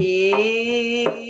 bintang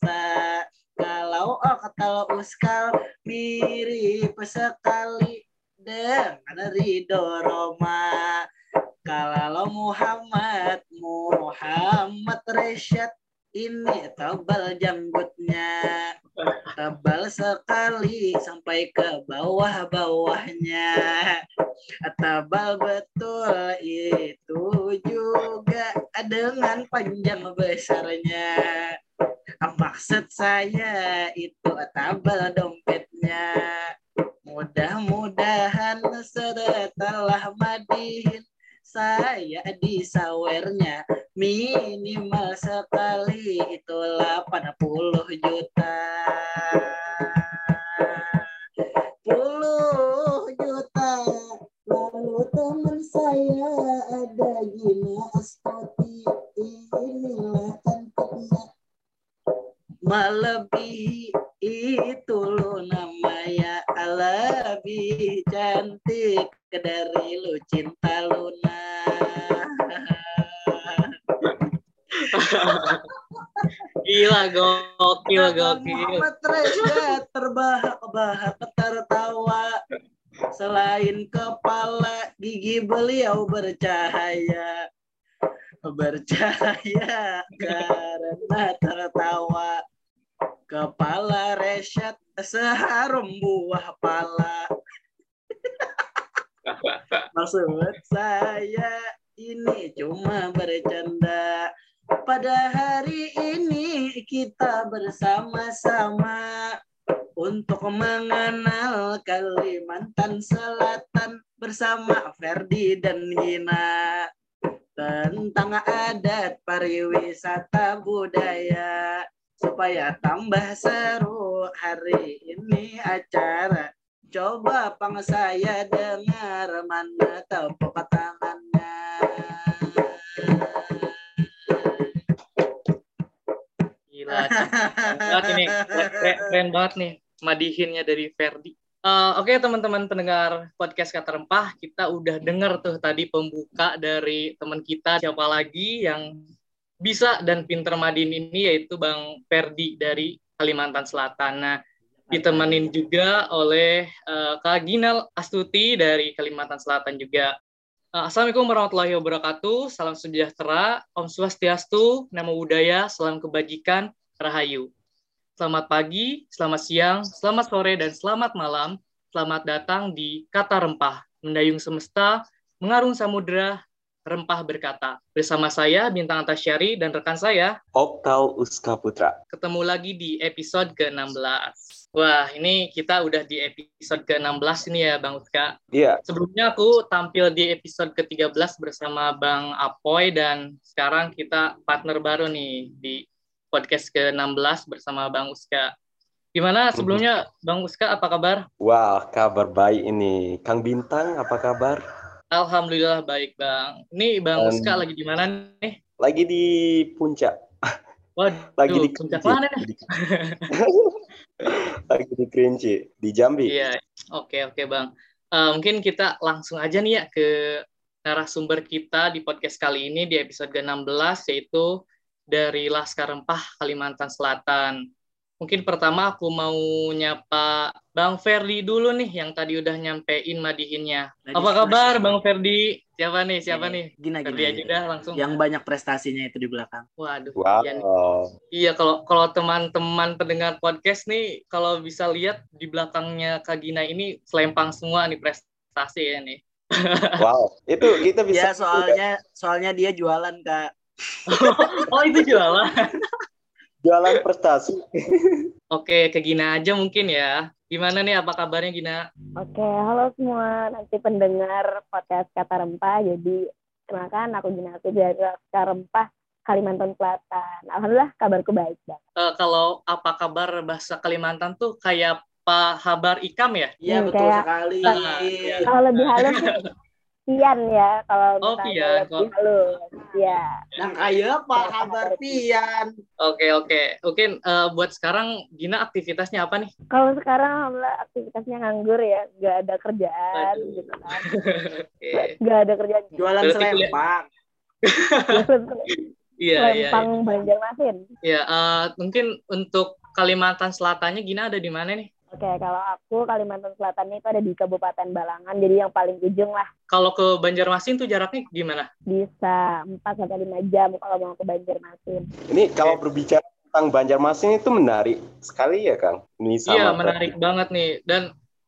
Baramasta. Kalau Oktal Uskal mirip sekali dengan Ridho Roma. Kalau Muhammad Muhammad Rashid ini tebal janggutnya. Tebal sekali sampai ke bawah-bawahnya. Tebal betul itu juga dengan panjang besarnya. Maksud saya itu tebal dompetnya. Mudah-mudahan setelah madihin saya disawernya minimal sekali itu 80 juta. 10 juta. Lalu teman saya ada Gina Astuti. Inilah cantiknya. Melebihi itu lo namanya lebih cantik dari lu cinta Luna. Gila, gokil, gokil. Muhammad Reza terbahak-bahak tertawa. Selain kepala, gigi beliau bercahaya. Bercahaya karena tertawa. Kepala Resyad seharum buah pala. Maksud saya ini cuma bercanda. Pada hari ini kita bersama-sama untuk mengenal Kalimantan Selatan bersama Ferdi dan Gina tentang adat pariwisata budaya supaya tambah seru hari ini acara. Coba pang saya dengar mana tepuk tangannya. Gila, ini. Keren banget nih madihinnya dari Ferdi. Eh, Oke teman-teman pendengar podcast Kata Rempah, kita udah denger tuh tadi pembuka dari teman kita siapa lagi yang bisa dan pinter madin ini yaitu Bang Ferdi dari Kalimantan Selatan. Nah, ditemenin juga oleh eh, Kak Ginal Astuti dari Kalimantan Selatan juga. Eh, Assalamualaikum warahmatullahi wabarakatuh. Salam sejahtera, Om Swastiastu, Namo Buddhaya, Salam Kebajikan, Rahayu. Selamat pagi, selamat siang, selamat sore, dan selamat malam. Selamat datang di Kata Rempah, Mendayung Semesta, Mengarung Samudra, Rempah Berkata. Bersama saya, Bintang Antasyari, dan rekan saya, Oktal Uska Putra. ketemu lagi di episode ke-16. Wah, ini kita udah di episode ke-16 ini ya, Bang Uska. Iya, Sebelumnya aku tampil di episode ke-13 bersama Bang Apoy dan sekarang kita partner baru nih di podcast ke-16 bersama Bang Uska. Gimana sebelumnya Bang Uska apa kabar? Wah, kabar baik ini. Kang Bintang, apa kabar? Alhamdulillah baik Bang. Ini Bang Um, Uska lagi di mana nih? Lagi di puncak. Waduh, Lagi di puncak mana nih? Lagi di Kerinci, di Jambi. Iya, oke oke Bang. Eh, mungkin kita langsung aja nih ya ke narasumber kita di podcast kali ini di episode ke-16 yaitu dari Laskar Rempah Kalimantan Selatan. Mungkin pertama aku mau nyapa Bang Ferdi dulu nih yang tadi udah nyampein madihinnya. Lagi Apa kabar Bang. Bang Ferdi? Siapa nih? Siapa nih? Gina, Ferdi aja dah langsung. Yang banyak prestasinya itu di belakang. Waduh. Wow. iya nih. Iya, kalau kalau teman-teman pendengar podcast nih, kalau bisa lihat di belakangnya Kak Gina ini selempang semua nih prestasi ya nih. Wow. Itu kita Ya bisa soalnya soalnya dia jualan kak. Oh itu jualan. jualan prestasi. Oke, ke Gina aja mungkin ya. Gimana nih, apa kabarnya Gina? Oke, halo semua nanti pendengar podcast Kata Rempah. Jadi, kenalkan aku Gina aku dari Kata Rempah, Kalimantan Selatan. Alhamdulillah kabarku baik. Eh, kalau apa kabar bahasa Kalimantan tuh kayak Pak Habar Ikam ya? Iya Hmm, betul kayak- sekali. Ah, iya. Kalau lebih halus Pian ya. Kalau Oh, misalnya Pian, kok. halus. Ya. Yang kaya Pak kabar pian. Oke, oke. Mungkin eh, buat sekarang Gina aktivitasnya apa nih? Kalau sekarang Alhamdulillah aktivitasnya nganggur ya. Nggak ada kerjaan Aduh. gitu kan. Oke. Nggak ada kerjaan. Jualan Berarti kuliah- selempang. Iya, iya. iya. Lempang Banjarmasin. Ya, eh, mungkin untuk Kalimantan Selatannya Gina ada di mana nih? Oke, kalau aku Kalimantan Selatan itu ada di Kabupaten Balangan, jadi yang paling ujung lah. Kalau ke Banjarmasin tuh jaraknya gimana? Bisa 4 sampai 5 jam kalau mau ke Banjarmasin. Ini kalau berbicara tentang Banjarmasin itu menarik sekali ya, Kang. Ini sama Iya, menarik banget nih. Dan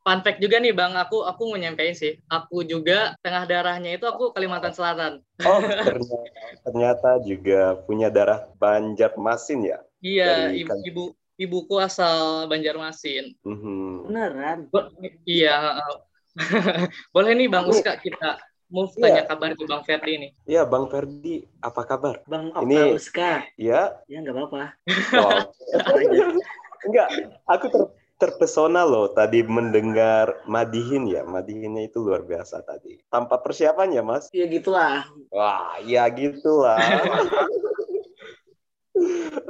fun fact juga nih Bang, aku aku mau nyampein sih. Aku juga tengah darahnya itu aku Kalimantan Selatan. Oh, ternyata, ternyata juga punya darah Banjarmasin ya. Iya, ibu, ibu ibuku asal Banjarmasin. Mhm. Beneran. Bo- Iya. heeh. Boleh nih Bang Uska kita move Iya. tanya kabar ke Bang Ferdi nih. Ya, Bang Ferdi, apa kabar? Bang Ini- Oka Uska. Ya, Ya nggak apa-apa. wow. Enggak, aku ter- terpesona loh tadi mendengar Madihin ya. Madihinnya itu luar biasa tadi. Tanpa persiapan ya, Mas? Ya gitulah. Wah, ya gitulah.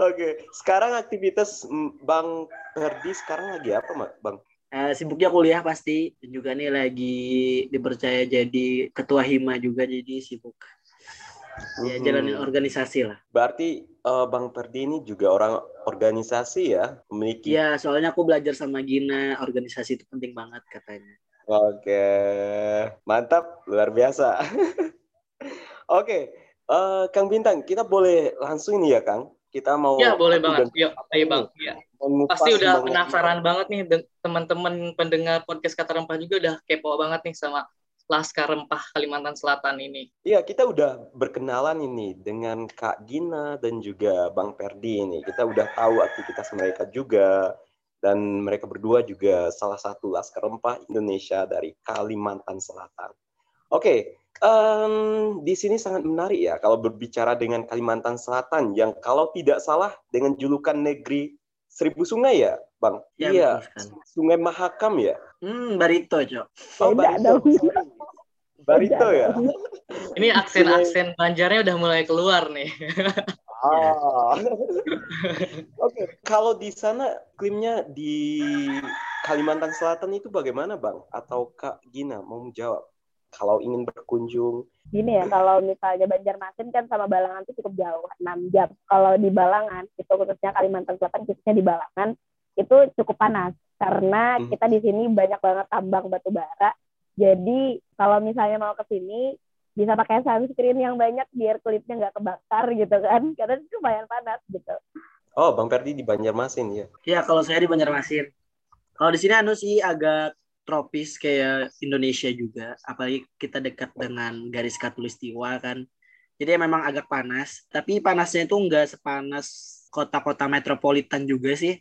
Oke, sekarang aktivitas Bang Ferdi sekarang lagi apa? Bang? Eh, sibuknya kuliah pasti dan juga nih lagi dipercaya jadi ketua hima juga jadi sibuk ya jalanin organisasi lah Berarti eh, Bang Ferdi ini juga orang organisasi ya, memiliki. ya soalnya aku belajar sama Gina organisasi itu penting banget katanya Oke, mantap, luar biasa. Oke, eh, Kang Bintang, kita boleh langsung nih ya, Kang. Kita mau. Iya, boleh banget. Yuk, ayo Bang. Mengupas Pasti udah penasaran banget nih teman-teman pendengar podcast Kata Rempah juga udah kepo banget nih sama Laskar Rempah Kalimantan Selatan ini. Iya, kita udah berkenalan ini dengan Kak Gina dan juga Bang Ferdi ini. Kita udah tahu aktivitas mereka juga. Dan mereka berdua juga salah satu Laskar Rempah Indonesia dari Kalimantan Selatan. Oke, em, di sini sangat menarik ya kalau berbicara dengan Kalimantan Selatan yang kalau tidak salah dengan julukan negeri seribu sungai ya, Bang? Ya, iya, betul. Sungai Mahakam ya? hmm Barito cok Oh, Beda Barito. Barito ya? Ini aksen-aksen Banjarnya udah mulai keluar nih. Ah. Oke, kalau di sana iklimnya di Kalimantan Selatan itu bagaimana, Bang? Atau Kak Gina mau menjawab? Kalau ingin berkunjung, Gini ya, kalau misalnya Banjarmasin kan sama Balangan itu cukup jauh, 6 jam. Kalau di Balangan, itu khususnya Kalimantan Selatan, khususnya di Balangan, itu cukup panas. Karena Hmm. kita di sini banyak banget tambang batu bara. Jadi kalau misalnya mau ke sini, bisa pakai sunscreen yang banyak biar kulitnya nggak kebakar gitu kan. Karena itu lumayan panas gitu. oh Bang Ferdi di Banjarmasin ya? ya kalau saya di Banjarmasin kalau di sini anu sih agak tropis kayak Indonesia juga apalagi kita dekat dengan garis katulistiwa kan jadi memang agak panas tapi panasnya itu nggak sepanas kota-kota metropolitan juga sih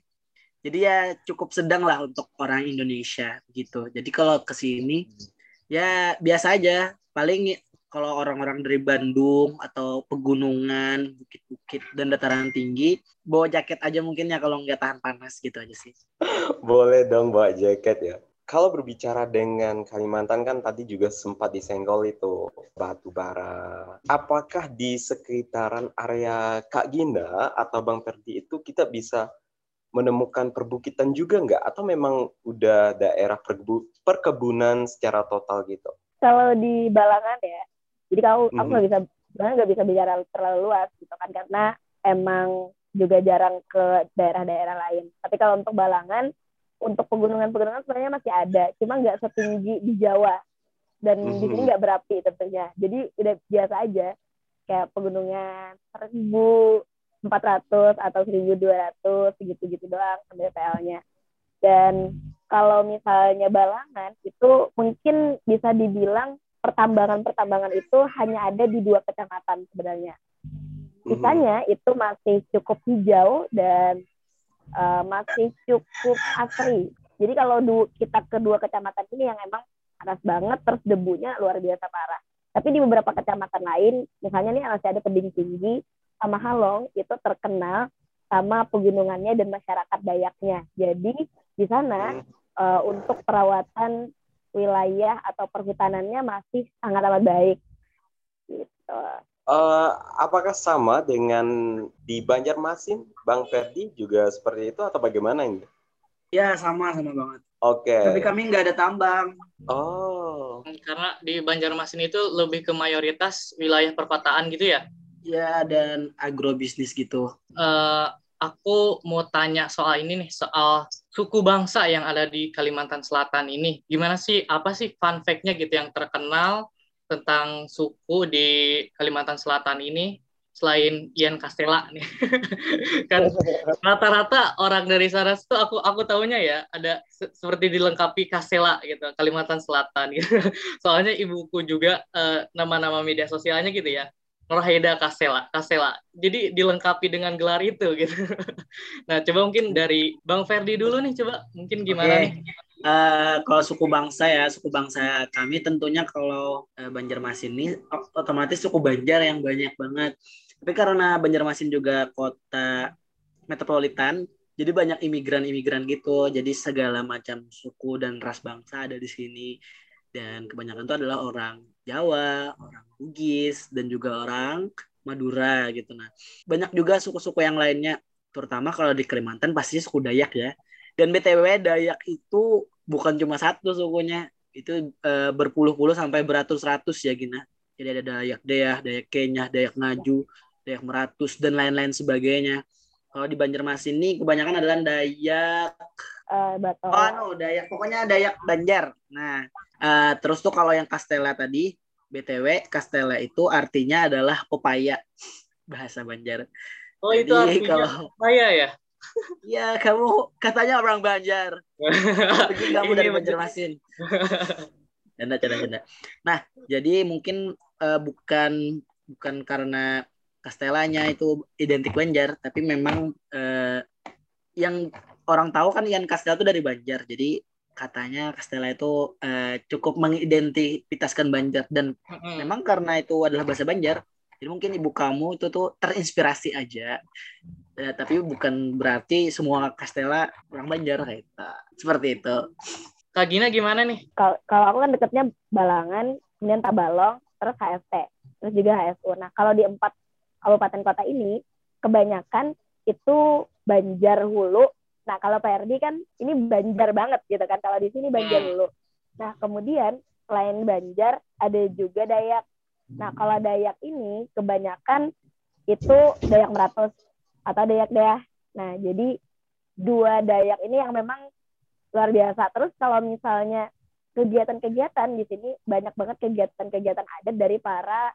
jadi ya cukup sedang lah untuk orang Indonesia gitu jadi kalau ke sini ya biasa aja paling kalau orang-orang dari Bandung atau pegunungan, bukit-bukit dan dataran tinggi, bawa jaket aja mungkin ya kalau nggak tahan panas gitu aja sih. Boleh dong bawa jaket ya. Kalau berbicara dengan Kalimantan kan tadi juga sempat disenggol itu batu bara. Apakah di sekitaran area Kak Ginda atau Bang Perdi itu kita bisa menemukan perbukitan juga nggak? Atau memang udah daerah perkebunan secara total gitu? Kalau di Balangan ya, jadi kau mm-hmm. aku nggak bisa nggak bisa bicara terlalu luas gitu kan karena emang juga jarang ke daerah-daerah lain tapi kalau untuk Balangan untuk pegunungan-pegunungan sebenarnya masih ada cuma nggak setinggi di Jawa dan mm-hmm. di sini nggak berapi tentunya jadi udah biasa aja kayak pegunungan seribu empat ratus atau seribu dua ratus gitu-gitu doang MDPL-nya dan kalau misalnya Balangan itu mungkin bisa dibilang pertambangan-pertambangan itu hanya ada di dua kecamatan sebenarnya. Mhm. Sisanya itu masih cukup hijau dan uh, masih cukup asri. Jadi kalau du kita kedua kecamatan ini yang emang panas banget, terus debunya luar biasa parah. Tapi di beberapa kecamatan lain, misalnya nih masih ada tebing tinggi sama Halong, itu terkenal sama pegunungannya dan masyarakat Dayaknya. Jadi di sana uh, untuk perawatan wilayah atau perhutanannya masih sangat amat baik. Gitu. Uh, apakah sama dengan di Banjarmasin, Bang Ferdi juga seperti itu atau bagaimana ini? Ya sama sama banget. Oke. Okay. Tapi kami nggak ada tambang. Oh. Karena di Banjarmasin itu lebih ke mayoritas wilayah perkotaan gitu ya? Ya dan agrobisnis gitu. Uh, aku mau tanya soal ini nih, soal suku bangsa yang ada di Kalimantan Selatan ini. Gimana sih, apa sih fun fact-nya gitu yang terkenal tentang suku di Kalimantan Selatan ini selain Ian Castella nih. kan rata-rata orang dari sana itu aku aku tahunya ya ada se seperti dilengkapi Castella gitu, Kalimantan Selatan gitu. Soalnya ibuku juga eh, nama-nama media sosialnya gitu ya. Nurhaida Kasela, Kasela. Jadi dilengkapi dengan gelar itu gitu. nah, coba mungkin dari Bang Ferdi dulu nih, coba mungkin gimana okay. nih? Uh, kalau suku bangsa ya, suku bangsa kami tentunya kalau uh, Banjarmasin ini otomatis suku Banjar yang banyak banget. Tapi karena Banjarmasin juga kota metropolitan, jadi banyak imigran-imigran gitu. Jadi segala macam suku dan ras bangsa ada di sini. Dan kebanyakan itu adalah orang Jawa, orang Bugis, dan juga orang Madura gitu. Nah, banyak juga suku-suku yang lainnya, terutama kalau di Kalimantan pasti suku Dayak ya. Dan BTW Dayak itu bukan cuma satu sukunya, itu e, berpuluh-puluh sampai beratus-ratus ya Gina. Jadi ada Dayak Deah, Dayak Kenya, Dayak Ngaju, Dayak Meratus, dan lain-lain sebagainya. Kalau di Banjarmasin ini kebanyakan adalah Dayak uh. Oh, no, Dayak pokoknya Dayak Banjar. Nah, uh, terus tuh kalau yang Kastela tadi, BTW Kastela itu artinya adalah pepaya bahasa Banjar. Oh, Jadi, itu artinya kalau pepaya ya? Iya, kamu katanya orang Banjar. Tapi kamu dari Banjarmasin. Canda, canda, canda. Nah, jadi mungkin uh, bukan bukan karena Kastelanya itu identik Banjar, tapi memang uh, yang orang tahu kan Ian Castella itu dari Banjar. Jadi katanya Castella itu uh, cukup mengidentifikaskan Banjar dan mm-hmm. memang karena itu adalah bahasa Banjar. Jadi mungkin ibu kamu itu tuh terinspirasi aja. Uh, tapi bukan berarti semua Castella orang Banjar kayak. Seperti itu. Kak Gina gimana nih? Kalau aku kan deketnya Balangan, kemudian Tabalong, terus HFT, terus juga HSU. Nah, kalau di empat kabupaten kota ini kebanyakan itu Banjar Hulu Nah, kalau PRD kan ini Banjar banget gitu kan. Kalau di sini Banjar hmm. dulu. Nah, kemudian selain Banjar ada juga Dayak. Nah, kalau Dayak ini kebanyakan itu Dayak Meratus atau Dayak Dayah. Nah, jadi dua Dayak ini yang memang luar biasa. Terus kalau misalnya kegiatan-kegiatan di sini banyak banget kegiatan-kegiatan adat dari para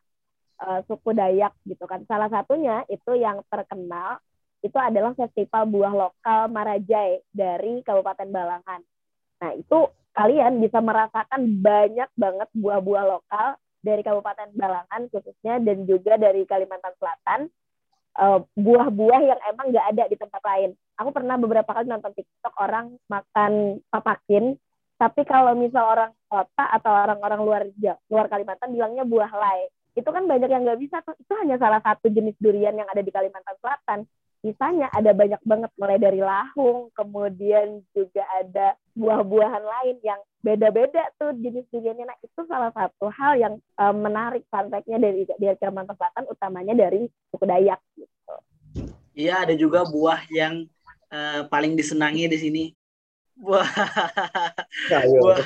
uh, suku Dayak gitu kan. Salah satunya itu yang terkenal itu adalah festival buah lokal Marajai dari Kabupaten Balangan. Nah, itu kalian bisa merasakan banyak banget buah-buah lokal dari Kabupaten Balangan khususnya dan juga dari Kalimantan Selatan. Buah buah-buah yang emang nggak ada di tempat lain. Aku pernah beberapa kali nonton TikTok orang makan papakin Tapi kalau misal orang kota atau orang-orang luar luar Kalimantan bilangnya buah lai. Itu kan banyak yang nggak bisa. Itu hanya salah satu jenis durian yang ada di Kalimantan Selatan. Sisanya ada banyak banget mulai dari lahung, kemudian juga ada buah-buahan lain yang beda-beda tuh jenis duriannya. Nah itu salah satu hal yang um, menarik fun fact-nya dari dari Kalimantan Selatan, utamanya dari suku Dayak. Gitu. Iya ada juga buah yang uh, paling disenangi di sini. Buah. buah.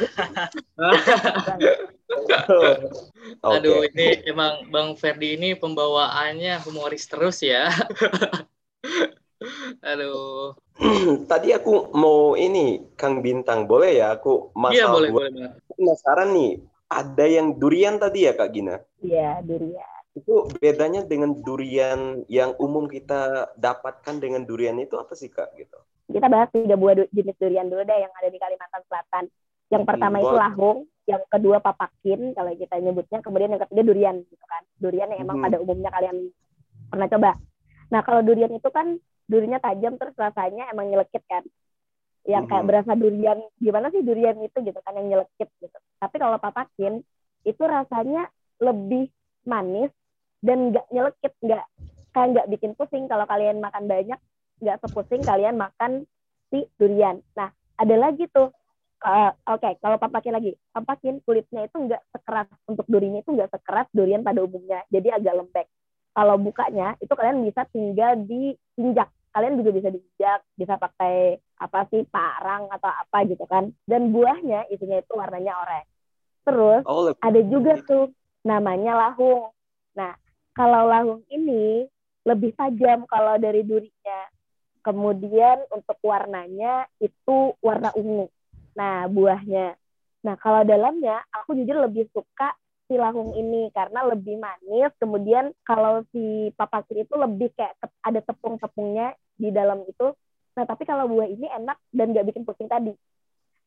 Aduh, ini emang Bang Ferdi ini pembawaannya humoris terus ya. Aduh. Tadi aku mau ini Kang Bintang, boleh ya aku masalah Iya, boleh, buat boleh. penasaran nih. Ada yang durian tadi ya Kak Gina? Iya, durian. Itu bedanya dengan durian yang umum kita dapatkan dengan durian itu apa sih Kak gitu? Kita bahas tiga buah du jenis durian dulu deh yang ada di Kalimantan Selatan. Yang pertama Hmm, itu boleh. lahung, yang kedua papakin kalau kita nyebutnya, kemudian yang ketiga durian gitu kan. Durian yang emang Hmm. pada umumnya kalian pernah coba. Nah, kalau durian itu kan durinya tajam terus rasanya emang nyelekit kan. Yang kayak berasa durian, gimana sih durian itu gitu kan yang nyelekit gitu. Tapi kalau papakin itu rasanya lebih manis dan nggak nyelekit, nggak kayak nggak bikin pusing kalau kalian makan banyak nggak sepusing kalian makan si durian. Nah, ada lagi tuh. uh, Oke, kalau papakin lagi, papakin kulitnya itu nggak sekeras untuk durinya itu nggak sekeras durian pada umumnya, jadi agak lembek. Kalau bukanya itu kalian bisa tinggal diinjak, kalian juga bisa diinjak, bisa pakai apa sih parang atau apa gitu kan. Dan buahnya isinya itu warnanya oranye. Terus Oh, ada juga tuh namanya lahung. Nah, kalau lahung ini lebih tajam kalau dari durinya. Kemudian untuk warnanya itu warna ungu. Nah, buahnya. Nah, kalau dalamnya aku jujur lebih suka si lahung ini karena lebih manis. Kemudian kalau si papakir itu lebih kayak te- ada tepung-tepungnya di dalam itu. Nah, tapi kalau buah ini enak dan nggak bikin pusing tadi.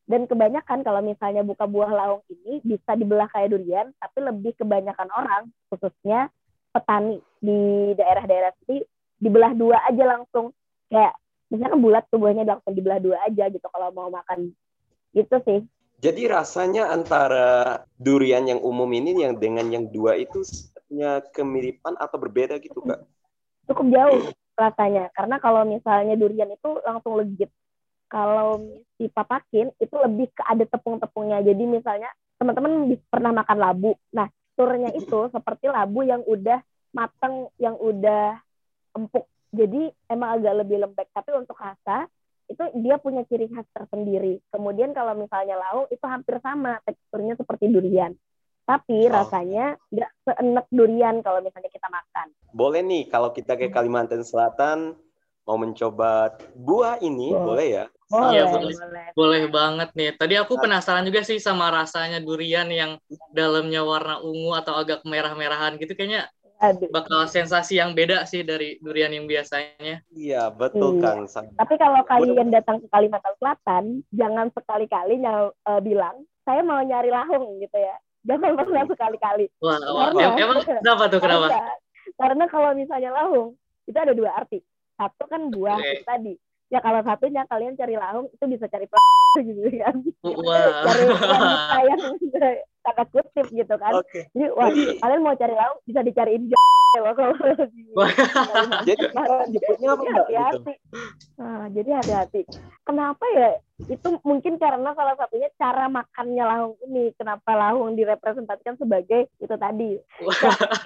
Dan kebanyakan kalau misalnya buka buah lahung ini bisa dibelah kayak durian, tapi lebih kebanyakan orang, khususnya petani di daerah-daerah sini, dibelah dua aja langsung. Kayak misalnya bulat tuh buahnya langsung dibelah dua aja gitu kalau mau makan. Gitu sih. Jadi rasanya antara durian yang umum ini yang dengan yang dua itu punya kemiripan atau berbeda gitu Kak? Cukup jauh rasanya. Karena kalau misalnya durian itu langsung legit. Kalau si papakin itu lebih ke ada tepung-tepungnya. Jadi misalnya teman-teman pernah makan labu. Nah, turnya itu seperti labu yang udah mateng, yang udah empuk. Jadi emang agak lebih lembek. Tapi untuk rasa itu dia punya ciri khas tersendiri. Kemudian kalau misalnya lauk itu hampir sama teksturnya seperti durian. Tapi Oh. rasanya nggak seenak durian kalau misalnya kita makan. Boleh nih kalau kita ke Kalimantan Selatan mau mencoba buah ini, Boleh. boleh ya? Boleh, Iya, boleh. boleh. Boleh banget nih. Tadi aku penasaran juga sih sama rasanya durian yang dalamnya warna ungu atau agak merah-merahan gitu. Kayaknya Aduh. bakal sensasi yang beda sih dari durian yang biasanya. Iya, betul Iya. Kang. Sam. Tapi kalau kalian datang ke Kalimantan Selatan, jangan sekali-kali nyal- eh, bilang saya mau nyari lahung gitu ya. Jangan pernah sekali-kali. Wah, wah. Karena- Em- emang kenapa tuh kenapa? Karena, karena kalau misalnya lahung itu ada dua arti. Satu kan buah itu tadi. Ya kalau satunya kalian cari lahung itu bisa cari plastik gitu kan. Wah. Cari wanita yang tanda kutip gitu kan. Oke. Jadi wah Jadi- kalian mau cari lahung bisa dicariin j- loh kalau di Wah. Kalimantan. Jadi nyebutnya apa Mbak gitu? hati-hati. Nah, jadi hati-hati. Kenapa ya? Itu mungkin karena salah satunya cara makannya lahung ini. Kenapa lahung direpresentasikan sebagai itu tadi.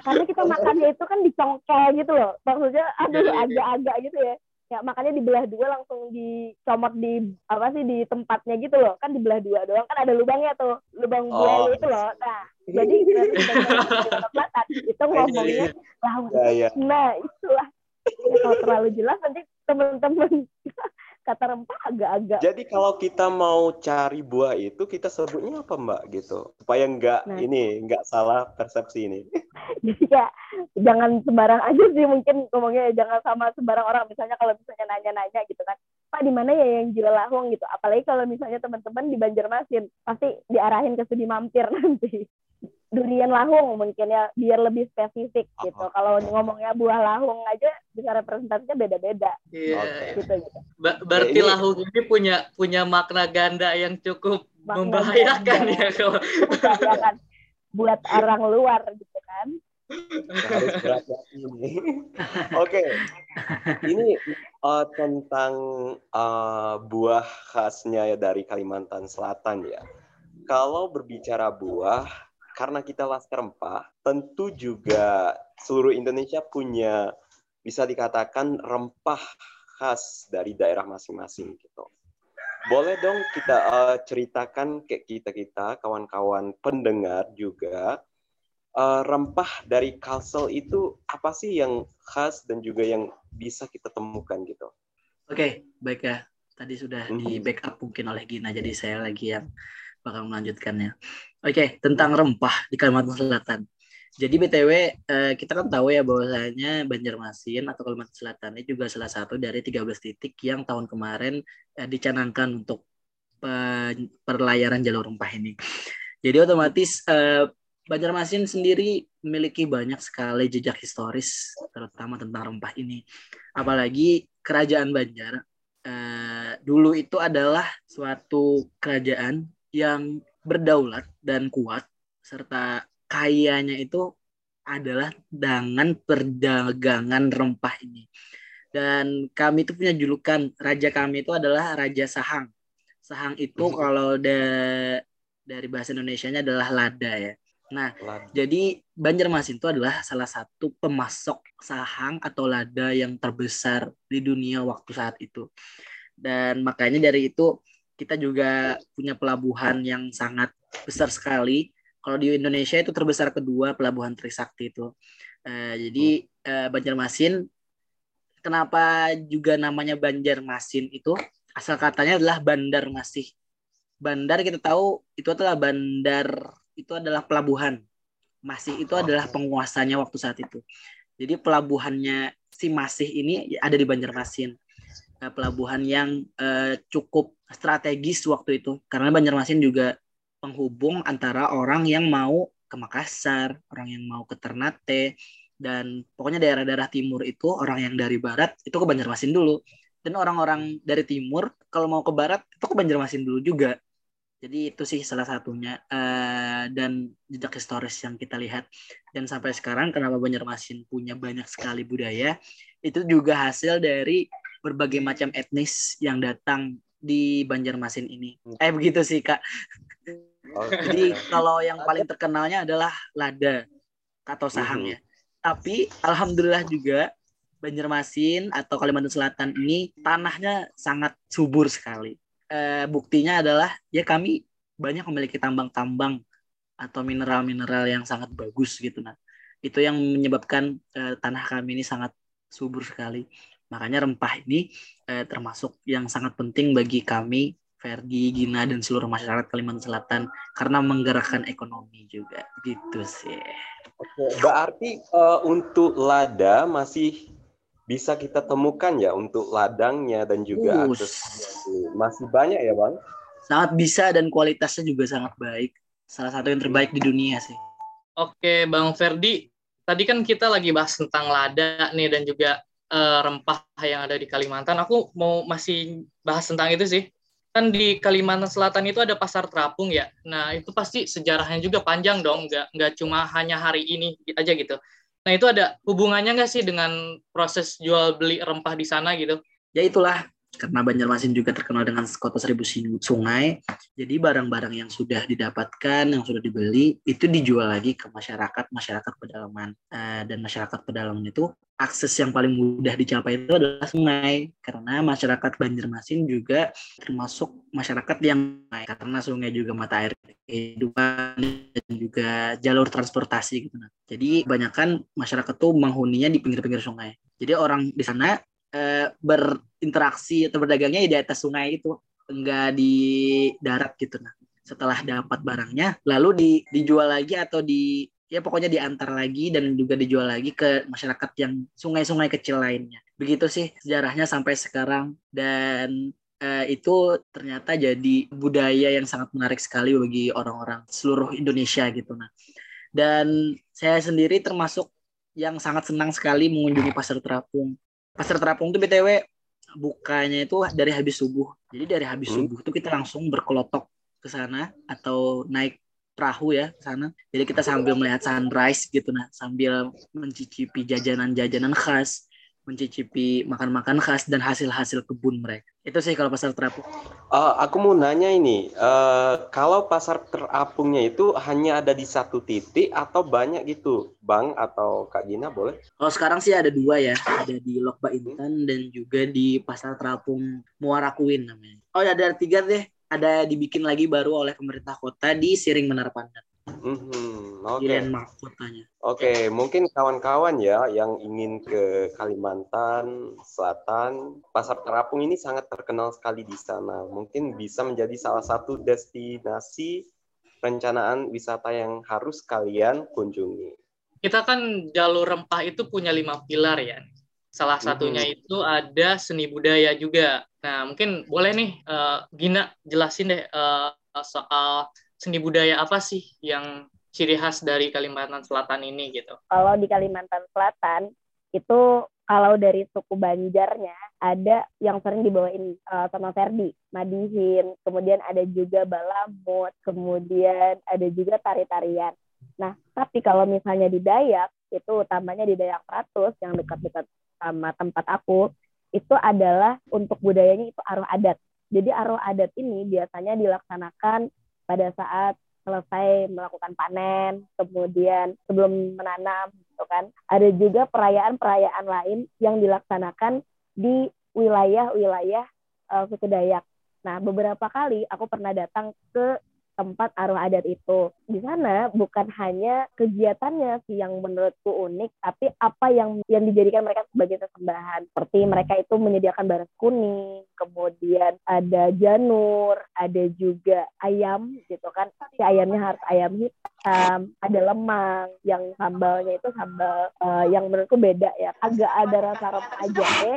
Karena kita makannya itu kan dicongkel gitu loh. Maksudnya aduh Iya, iya, iya. agak-agak gitu ya. Ya makanya dibelah dua langsung dicomot di apa sih di tempatnya gitu loh. Kan dibelah dua doang kan ada lubangnya tuh. Lubang buaya Oh. itu loh. Nah, jadi Selatan itu ngomongnya lahung Ya, ya. Nah, itulah. Ya, kalau terlalu jelas nanti teman-teman kata rempah agak-agak. Jadi kalau kita mau cari buah itu kita sebutnya apa Mbak gitu? Supaya nggak Nah. ini nggak salah persepsi ini. Jadi ya jangan sembarang aja sih mungkin ngomongnya ya, jangan sama sembarang orang. Misalnya kalau misalnya nanya-nanya gitu kan. Pak di mana ya yang jual lahung gitu. Apalagi kalau misalnya teman-teman di Banjarmasin pasti diarahin ke studi mampir nanti. Durian lahung mungkin ya biar lebih spesifik gitu. Oh. Kalau ngomongnya buah lahung aja bisa representasinya beda-beda Iya. Oke. gitu gitu. Ba- berarti Ya, ini- lahung ini punya punya makna ganda yang cukup membahayakan ya kalau membahayakan buat orang luar gitu kan harus berhati-hati ini. Oke, ini uh, tentang uh, buah khasnya ya dari Kalimantan Selatan ya. Kalau berbicara buah, karena kita Laskar Rempah, tentu juga seluruh Indonesia punya bisa dikatakan rempah khas dari daerah masing-masing gitu. Boleh dong kita uh, ceritakan ke kita kita kawan-kawan pendengar juga uh, rempah dari kalsel itu apa sih yang khas dan juga yang bisa kita temukan gitu? Oke, okay, baik ya. Tadi sudah mm -hmm. di backup mungkin oleh Gina, jadi saya lagi yang bakal melanjutkannya. Oke, okay, tentang rempah di Kalimantan Selatan. Jadi BTW eh, kita kan tahu ya bahwasanya Banjarmasin atau Kalimantan Selatan ini juga salah satu dari 13 titik yang tahun kemarin eh, dicanangkan untuk perlayaran jalur rempah ini. Jadi otomatis eh, Banjarmasin sendiri memiliki banyak sekali jejak historis, terutama tentang rempah ini. Apalagi kerajaan Banjar dulu itu adalah suatu kerajaan yang berdaulat dan kuat, serta kayanya itu adalah dengan perdagangan rempah ini. Dan kami itu punya julukan, raja kami itu adalah Raja Sahang. Sahang itu hmm. kalau da dari bahasa Indonesia-nya adalah lada ya. Nah, lada. jadi Banjarmasin itu adalah salah satu pemasok sahang atau lada yang terbesar di dunia waktu saat itu. Dan makanya dari itu kita juga punya pelabuhan yang sangat besar sekali. Kalau di Indonesia itu terbesar kedua pelabuhan Trisakti itu. Uh, jadi uh, Banjarmasin, kenapa juga namanya Banjarmasin itu? Asal katanya adalah Bandar Masih. Bandar kita tahu itu adalah bandar itu adalah pelabuhan. Masih itu adalah penguasanya waktu saat itu. Jadi pelabuhannya si Masih ini ada di Banjarmasin. Eh, pelabuhan yang uh, cukup strategis waktu itu. Karena Banjarmasin juga penghubung antara orang yang mau ke Makassar, orang yang mau ke Ternate dan pokoknya daerah-daerah timur itu orang yang dari barat itu ke Banjarmasin dulu. Dan orang-orang dari timur kalau mau ke barat itu ke Banjarmasin dulu juga. Jadi itu sih salah satunya. Uh, dan jejak historis yang kita lihat. Dan sampai sekarang kenapa Banjarmasin punya banyak sekali budaya itu juga hasil dari berbagai macam etnis yang datang di Banjarmasin ini. Eh begitu sih kak. Okay. Jadi kalau yang paling terkenalnya adalah lada atau sahang ya. Tapi alhamdulillah juga Banjarmasin atau Kalimantan Selatan ini tanahnya sangat subur sekali eh, buktinya adalah ya kami banyak memiliki tambang-tambang atau mineral-mineral yang sangat bagus gitu nah itu yang menyebabkan eh, tanah kami ini sangat subur sekali makanya rempah ini eh, termasuk yang sangat penting bagi kami Ferdi, Gina dan seluruh masyarakat Kalimantan Selatan karena menggerakkan ekonomi juga. Gitu sih. Oke, berarti uh, untuk lada masih bisa kita temukan ya untuk ladangnya dan juga uh, akses masih banyak ya bang? Sangat bisa dan kualitasnya juga sangat baik. Salah satu yang terbaik di dunia sih. Oke bang Ferdi. Tadi kan kita lagi bahas tentang lada nih dan juga uh, rempah yang ada di Kalimantan. Aku mau masih bahas tentang itu sih. Kan di Kalimantan Selatan itu ada pasar terapung ya. Nah itu pasti sejarahnya juga panjang dong. Nggak nggak cuma hanya hari ini aja gitu. Nah itu ada hubungannya nggak sih dengan proses jual beli rempah di sana gitu? Ya itulah. Karena Banjarmasin juga terkenal dengan kota seribu sungai, jadi barang-barang yang sudah didapatkan, yang sudah dibeli, itu dijual lagi ke masyarakat, masyarakat pedalaman. Uh, dan masyarakat pedalaman itu akses yang paling mudah dicapai itu adalah sungai, karena masyarakat Banjarmasin juga termasuk masyarakat yang karena sungai juga mata air kehidupan dan juga jalur transportasi gitu. Nah. Jadi kebanyakan masyarakat tuh menghuninya di pinggir-pinggir sungai. Jadi orang di sana eh, berinteraksi atau berdagangnya di atas sungai itu enggak di darat gitu nah setelah dapat barangnya lalu di, dijual lagi atau di ya pokoknya diantar lagi dan juga dijual lagi ke masyarakat yang sungai-sungai kecil lainnya. Begitu sih sejarahnya sampai sekarang. Dan eh, itu ternyata jadi budaya yang sangat menarik sekali bagi orang-orang seluruh Indonesia gitu nah dan saya sendiri termasuk yang sangat senang sekali mengunjungi pasar terapung. Pasar terapung tuh btw bukanya itu dari habis subuh. Jadi dari habis hmm. subuh tuh kita langsung berkelotok ke sana atau naik perahu ya ke sana. Jadi kita sambil melihat sunrise gitu nah, sambil mencicipi jajanan-jajanan khas, mencicipi makan-makan khas dan hasil-hasil kebun mereka. Itu sih kalau pasar terapung. Uh, aku mau nanya ini, uh, kalau pasar terapungnya itu hanya ada di satu titik atau banyak gitu, Bang atau Kak Gina boleh? Kalau sekarang sih ada dua ya, ada di Lokba Intan dan juga di pasar terapung Muara Kuin namanya. Oh ya ada tiga deh, ada dibikin lagi baru oleh pemerintah kota di Siring Menara Pandan. Mm-hmm. Oke. Okay. mahkotanya. Oke, okay. mungkin kawan-kawan ya yang ingin ke Kalimantan Selatan, Pasar Terapung ini sangat terkenal sekali di sana. Mungkin bisa menjadi salah satu destinasi rencanaan wisata yang harus kalian kunjungi. Kita kan jalur rempah itu punya lima pilar ya. Salah satunya mm-hmm. itu ada seni budaya juga. Nah, mungkin boleh nih uh, Gina jelasin deh uh, soal seni budaya apa sih yang ciri khas dari Kalimantan Selatan ini gitu? Kalau di Kalimantan Selatan itu kalau dari suku Banjarnya ada yang sering dibawain uh, sama Ferdi, Madihin, kemudian ada juga Balamut, kemudian ada juga tari-tarian. Nah, tapi kalau misalnya di Dayak, itu utamanya di Dayak Ratus yang dekat-dekat sama tempat aku, itu adalah untuk budayanya itu aruh adat. Jadi aruh adat ini biasanya dilaksanakan pada saat selesai melakukan panen, kemudian sebelum menanam, gitu kan. Ada juga perayaan-perayaan lain yang dilaksanakan di wilayah-wilayah uh, suku Dayak. Nah, beberapa kali aku pernah datang ke tempat aruh adat itu. Di sana bukan hanya kegiatannya sih yang menurutku unik, tapi apa yang yang dijadikan mereka sebagai sesembahan. Seperti mereka itu menyediakan baras kuning, kemudian ada janur, ada juga ayam gitu kan. Si ayamnya harus ayam hitam, ada lemang yang sambalnya itu sambal uh, yang menurutku beda ya. Agak ada rasa rempah jahe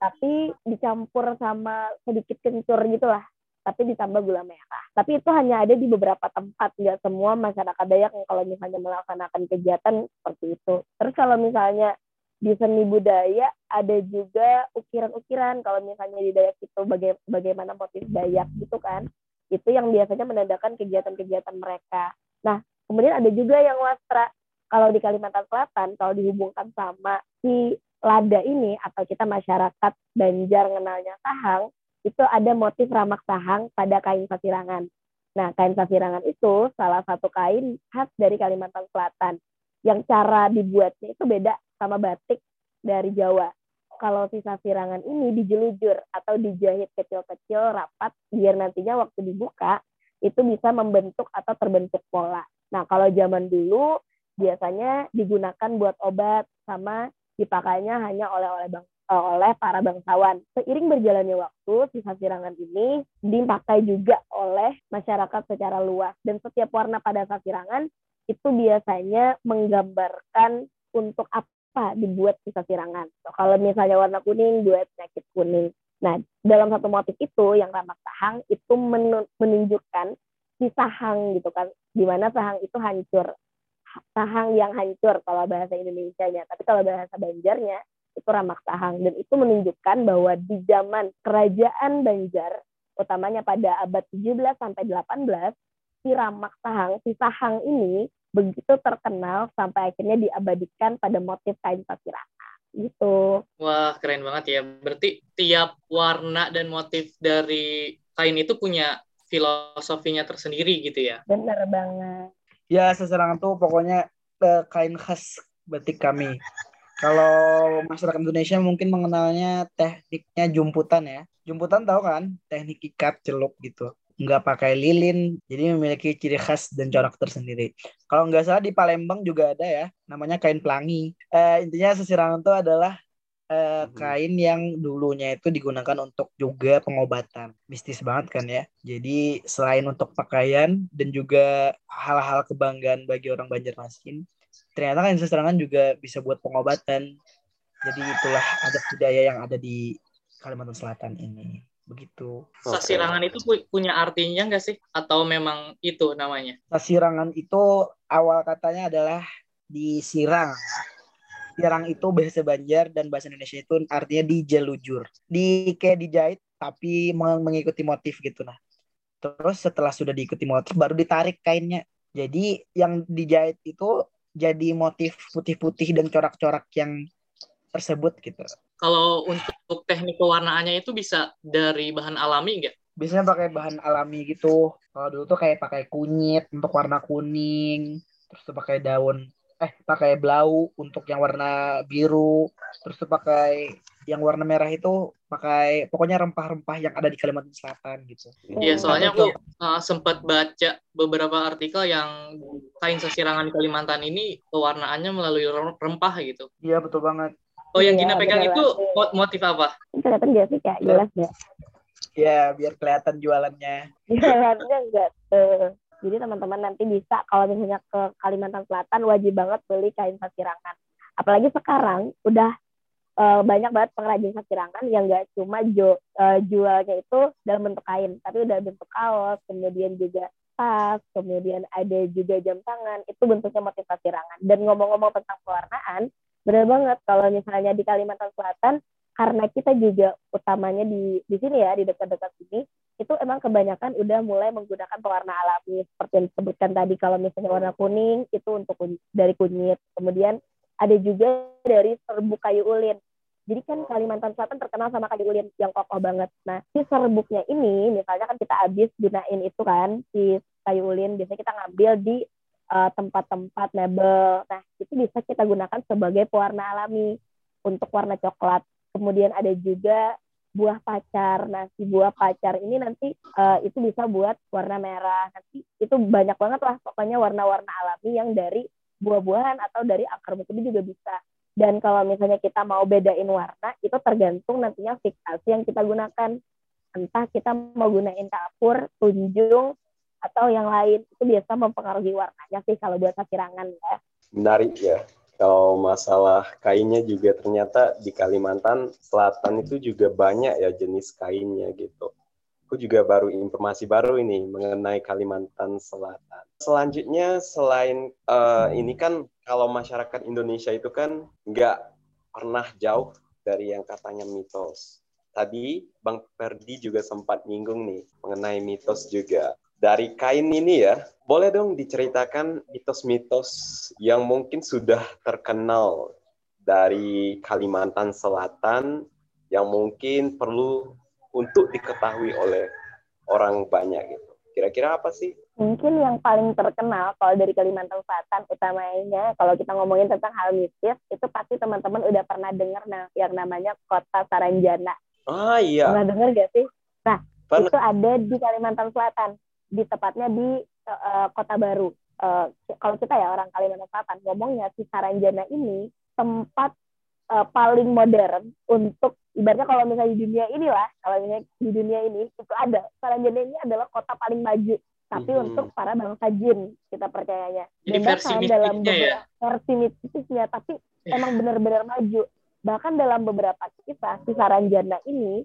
tapi dicampur sama sedikit kencur gitulah tapi ditambah gula merah. Tapi itu hanya ada di beberapa tempat, nggak semua masyarakat Dayak yang kalau misalnya melaksanakan kegiatan seperti itu. Terus kalau misalnya di seni budaya ada juga ukiran-ukiran kalau misalnya di Dayak itu baga bagaimana motif Dayak gitu kan. Itu yang biasanya menandakan kegiatan-kegiatan mereka. Nah, kemudian ada juga yang wastra. Kalau di Kalimantan Selatan, kalau dihubungkan sama si lada ini atau kita masyarakat Banjar kenalnya sahang, itu ada motif ramak sahang pada kain sasirangan. Nah, kain sasirangan itu salah satu kain khas dari Kalimantan Selatan. Yang cara dibuatnya itu beda sama batik dari Jawa. Kalau si sasirangan ini dijelujur atau dijahit kecil-kecil rapat biar nantinya waktu dibuka itu bisa membentuk atau terbentuk pola. Nah, kalau zaman dulu biasanya digunakan buat obat sama dipakainya hanya oleh-oleh bang oleh para bangsawan. Seiring berjalannya waktu, sisa sirangan ini dipakai juga oleh masyarakat secara luas. Dan setiap warna pada sasirangan itu biasanya menggambarkan untuk apa dibuat sisa sirangan. So, kalau misalnya warna kuning, buat penyakit kuning. Nah, dalam satu motif itu yang ramak sahang itu menunjukkan si sahang gitu kan, di mana sahang itu hancur. Sahang yang hancur kalau bahasa Indonesia-nya. Tapi kalau bahasa Banjarnya itu Ramak Sahang dan itu menunjukkan bahwa di zaman kerajaan Banjar utamanya pada abad 17 sampai 18 si Ramak Sahang si Sahang ini begitu terkenal sampai akhirnya diabadikan pada motif kain patiraka gitu. Wah, keren banget ya. Berarti tiap warna dan motif dari kain itu punya filosofinya tersendiri gitu ya. Bener banget. Ya, seserangan tuh pokoknya uh, kain khas batik kami. Kalau masyarakat Indonesia mungkin mengenalnya tekniknya jumputan ya. Jumputan tahu kan? Teknik ikat celup gitu. Nggak pakai lilin, jadi memiliki ciri khas dan corak tersendiri. Kalau nggak salah di Palembang juga ada ya, namanya kain pelangi. Eh, intinya sesirangan itu adalah eh, kain yang dulunya itu digunakan untuk juga pengobatan. Mistis banget kan ya. Jadi selain untuk pakaian dan juga hal-hal kebanggaan bagi orang Banjarmasin, ternyata kan serangan juga bisa buat pengobatan. Jadi itulah ada budaya yang ada di Kalimantan Selatan ini. Begitu. Sasirangan itu punya artinya enggak sih? Atau memang itu namanya? Sasirangan itu awal katanya adalah disirang sirang. Itu bahasa Banjar dan bahasa Indonesia itu artinya dijelujur di kayak dijahit tapi mengikuti motif gitu nah. Terus setelah sudah diikuti motif baru ditarik kainnya. Jadi yang dijahit itu jadi motif putih-putih dan corak-corak yang tersebut gitu. Kalau untuk teknik pewarnaannya itu bisa dari bahan alami nggak? Biasanya pakai bahan alami gitu. Kalau dulu tuh kayak pakai kunyit untuk warna kuning, terus tuh pakai daun eh pakai blau untuk yang warna biru, terus tuh pakai yang warna merah itu pakai pokoknya rempah-rempah yang ada di Kalimantan Selatan gitu. Iya, soalnya aku uh, sempat baca beberapa artikel yang kain sasirangan di Kalimantan ini pewarnaannya melalui rempah gitu. Iya, betul banget. Oh, yang Gina pegang itu motif apa? Kelihatan gak sih, Kak? Jelas gak? Ya, biar kelihatan jualannya. Jualannya enggak tuh. Jadi teman-teman nanti bisa kalau misalnya ke Kalimantan Selatan wajib banget beli kain sasirangan. Apalagi sekarang udah uh, banyak banget pengrajin sasirangan yang nggak cuma jo, uh, jualnya itu dalam bentuk kain, tapi udah bentuk kaos, kemudian juga tas, kemudian ada juga jam tangan, itu bentuknya motif sasirangan. Dan ngomong-ngomong tentang pewarnaan, benar banget kalau misalnya di Kalimantan Selatan karena kita juga utamanya di di sini ya di dekat-dekat sini itu emang kebanyakan udah mulai menggunakan pewarna alami seperti yang disebutkan tadi kalau misalnya warna kuning itu untuk dari kunyit kemudian ada juga dari serbuk kayu ulin jadi kan Kalimantan Selatan terkenal sama kayu ulin yang kokoh banget. Nah, si serbuknya ini, misalnya kan kita habis gunain itu kan, si kayu ulin, biasanya kita ngambil di uh, tempat-tempat mebel. Nah, itu bisa kita gunakan sebagai pewarna alami untuk warna coklat. Kemudian ada juga buah pacar. Nah, si buah pacar ini nanti uh, itu bisa buat warna merah. Nanti itu banyak banget lah pokoknya warna-warna alami yang dari buah-buahan atau dari akar rumput juga bisa. Dan kalau misalnya kita mau bedain warna, itu tergantung nantinya fiksasi yang kita gunakan. Entah kita mau gunain kapur, tunjung, atau yang lain. Itu biasa mempengaruhi warnanya sih kalau buat sasirangan ya. Menarik ya kalau masalah kainnya juga ternyata di Kalimantan Selatan itu juga banyak ya jenis kainnya gitu. Aku juga baru informasi baru ini mengenai Kalimantan Selatan. Selanjutnya selain uh, ini kan kalau masyarakat Indonesia itu kan nggak pernah jauh dari yang katanya mitos. Tadi Bang Perdi juga sempat nyinggung nih mengenai mitos juga dari kain ini ya, boleh dong diceritakan mitos-mitos yang mungkin sudah terkenal dari Kalimantan Selatan yang mungkin perlu untuk diketahui oleh orang banyak gitu. Kira-kira apa sih? Mungkin yang paling terkenal kalau dari Kalimantan Selatan utamanya kalau kita ngomongin tentang hal mistis itu pasti teman-teman udah pernah dengar nah, yang namanya Kota Saranjana. Ah iya. Pernah dengar gak sih? Nah, pernah. itu ada di Kalimantan Selatan di tepatnya di uh, Kota Baru. Uh, kalau kita ya orang Kalimantan Selatan ngomongnya si Saranjana ini tempat uh, paling modern untuk ibaratnya kalau misalnya di dunia inilah kalau misalnya di dunia ini itu ada Saranjana ini adalah kota paling maju tapi hmm. untuk para bangsa jin kita percayanya. Jadi Dan versi dalam ya? versi mistisnya tapi yeah. emang benar-benar maju. Bahkan dalam beberapa kisah si Saranjana ini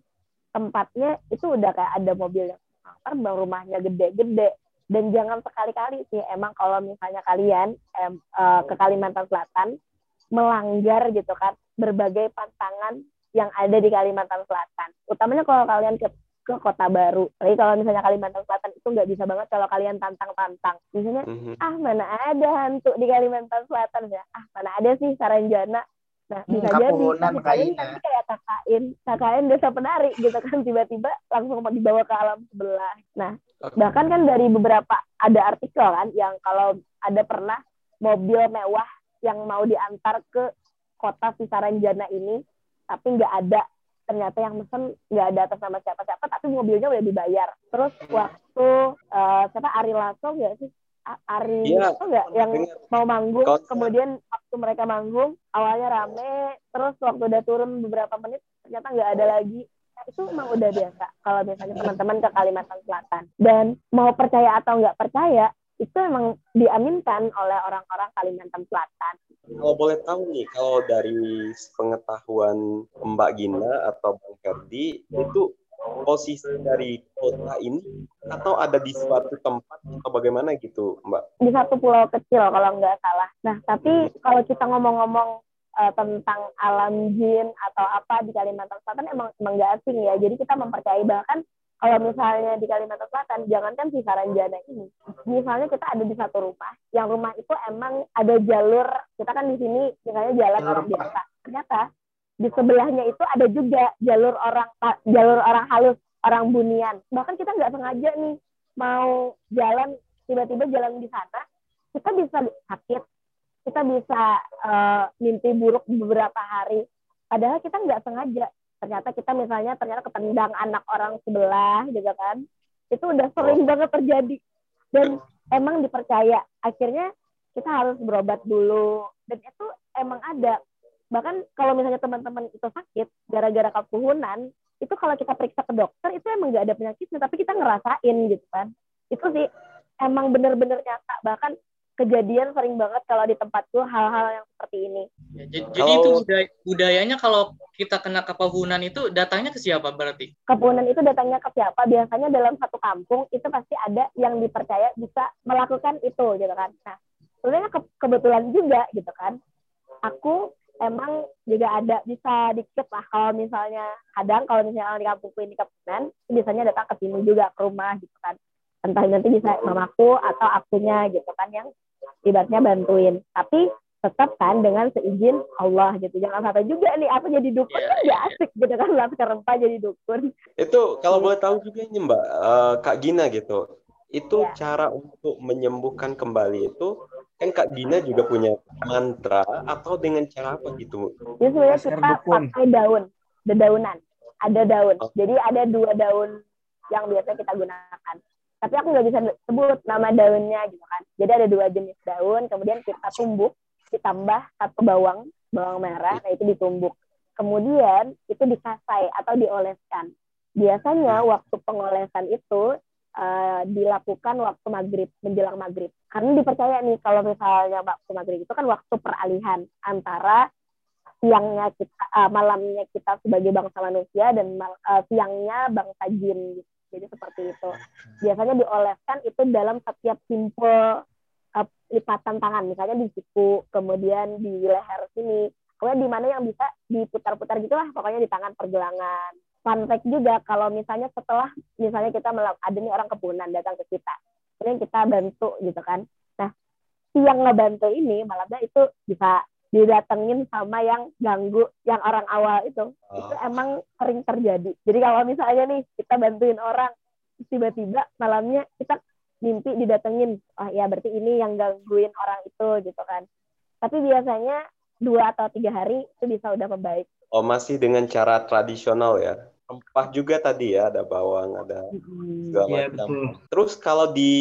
tempatnya itu udah kayak ada mobil yang terbang rumahnya gede-gede dan jangan sekali-kali sih emang kalau misalnya kalian em, uh, ke Kalimantan Selatan melanggar gitu kan berbagai pantangan yang ada di Kalimantan Selatan utamanya kalau kalian ke ke kota baru. Tapi kalau misalnya Kalimantan Selatan itu nggak bisa banget kalau kalian tantang-tantang. Misalnya, mm-hmm. ah mana ada hantu di Kalimantan Selatan ya? Ah mana ada sih Saranjana? Nah, hmm, bisa jadi nanti kayak KKN, KKN desa penari gitu kan tiba-tiba langsung dibawa ke alam sebelah. Nah, okay. bahkan kan dari beberapa ada artikel kan yang kalau ada pernah mobil mewah yang mau diantar ke kota Visaranjana ini tapi nggak ada ternyata yang mesen nggak ada atas nama siapa-siapa tapi mobilnya udah dibayar. Terus waktu uh, siapa Ari Lasso nggak sih Ari ya, itu enggak yang mau manggung Kota. kemudian waktu mereka manggung awalnya rame terus waktu udah turun beberapa menit ternyata nggak ada lagi nah, itu emang udah biasa kalau misalnya teman-teman ke Kalimantan Selatan dan mau percaya atau nggak percaya itu emang diaminkan oleh orang-orang Kalimantan Selatan. Kalau boleh tahu nih, kalau dari pengetahuan Mbak Gina atau Bang Ferdi, itu posisi dari kota ini atau ada di suatu tempat atau bagaimana gitu Mbak? Di satu pulau kecil kalau nggak salah. Nah tapi kalau kita ngomong-ngomong uh, tentang alam jin atau apa di Kalimantan Selatan emang emang nggak asing ya. Jadi kita mempercayai bahkan kalau misalnya di Kalimantan Selatan, jangankan si Saranjana ini, misalnya kita ada di satu rumah, yang rumah itu emang ada jalur, kita kan di sini misalnya jalan orang biasa, ternyata di sebelahnya itu ada juga jalur orang jalur orang halus, orang bunian. Bahkan kita nggak sengaja nih mau jalan tiba-tiba jalan di sana, kita bisa sakit, kita bisa eh, mimpi buruk beberapa hari. Padahal kita nggak sengaja. Ternyata kita misalnya ternyata ketendang anak orang sebelah gitu kan. Itu udah sering banget terjadi. Dan emang dipercaya. Akhirnya kita harus berobat dulu. Dan itu emang ada bahkan kalau misalnya teman-teman itu sakit gara-gara kepuhunan itu kalau kita periksa ke dokter itu emang nggak ada penyakitnya tapi kita ngerasain gitu kan. Itu sih emang bener-bener nyata. Bahkan kejadian sering banget kalau di tempatku hal-hal yang seperti ini. Ya, jadi itu budaya- budayanya kalau kita kena kepahunan itu datangnya ke siapa berarti? kepunan itu datangnya ke siapa? Biasanya dalam satu kampung itu pasti ada yang dipercaya bisa melakukan itu gitu kan. Nah sebenarnya ke- kebetulan juga gitu kan. Aku emang juga ada bisa dikit lah kalau misalnya kadang kalau misalnya di kampungku ini kepunan biasanya datang ke sini juga ke rumah gitu kan. Entah nanti bisa mamaku atau akunya gitu kan yang ibaratnya bantuin. Tapi tetap kan dengan seizin Allah gitu. Jangan sampai juga nih aku jadi dukun Iya, kan gak asik gitu kan laskar rempah jadi dukun. Itu kalau boleh tahu juga nih Mbak, eh, Kak Gina gitu. Itu Iya. cara untuk menyembuhkan kembali itu kan Kak Gina juga punya mantra atau dengan cara apa gitu? Jadi sebenarnya kita dukun. pakai daun, dedaunan. Ada daun. Oh. Jadi ada dua daun yang biasa kita gunakan. Tapi aku nggak bisa sebut nama daunnya gitu kan. Jadi ada dua jenis daun, kemudian kita tumbuk, ditambah satu bawang, bawang merah, nah itu ditumbuk. Kemudian itu dikasai atau dioleskan. Biasanya waktu pengolesan itu eh, dilakukan waktu maghrib, menjelang maghrib. Karena dipercaya nih kalau misalnya waktu maghrib itu kan waktu peralihan antara siangnya kita eh, malamnya kita sebagai bangsa manusia dan eh, siangnya bangsa jin. Jadi seperti itu. Biasanya dioleskan itu dalam setiap simpul eh, lipatan tangan, misalnya di siku, kemudian di leher sini. Kemudian di mana yang bisa diputar-putar gitu lah, pokoknya di tangan pergelangan. Fun fact juga kalau misalnya setelah misalnya kita ada nih orang kepunan datang ke kita, kemudian kita bantu gitu kan. Nah, si yang ngebantu ini malamnya itu bisa didatengin sama yang ganggu yang orang awal itu. Itu emang sering terjadi. Jadi kalau misalnya nih kita bantuin orang tiba-tiba malamnya kita mimpi didatengin oh ya berarti ini yang gangguin orang itu gitu kan. Tapi biasanya dua atau tiga hari itu bisa udah membaik. Oh masih dengan cara tradisional ya. Rempah juga tadi ya, ada bawang, ada segala Iya macam. betul. Terus kalau di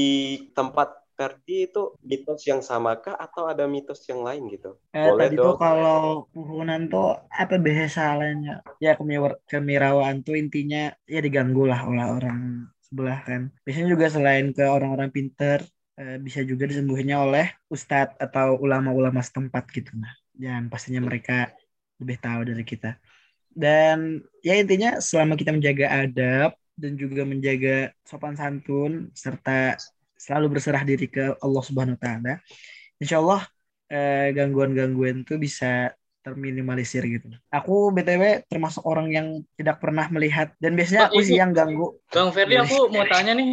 tempat Ferdi itu mitos yang samakah atau ada mitos yang lain gitu? Eh, Boleh tadi tuh kalau puhunan tuh apa bahasa lainnya? Ya kemiwar- kemirawaan tuh intinya ya diganggu lah oleh orang sebelah kan. Biasanya juga selain ke orang-orang pinter eh, bisa juga disembuhinnya oleh ustadz atau ulama-ulama setempat gitu nah. Dan pastinya mereka lebih tahu dari kita. Dan ya intinya selama kita menjaga adab dan juga menjaga sopan santun serta selalu berserah diri ke Allah Subhanahu wa taala, insya Allah eh, gangguan-gangguan itu bisa terminimalisir gitu. Aku BTW termasuk orang yang tidak pernah melihat dan biasanya aku sih yang ganggu. Bang Ferdi, aku mau tanya nih,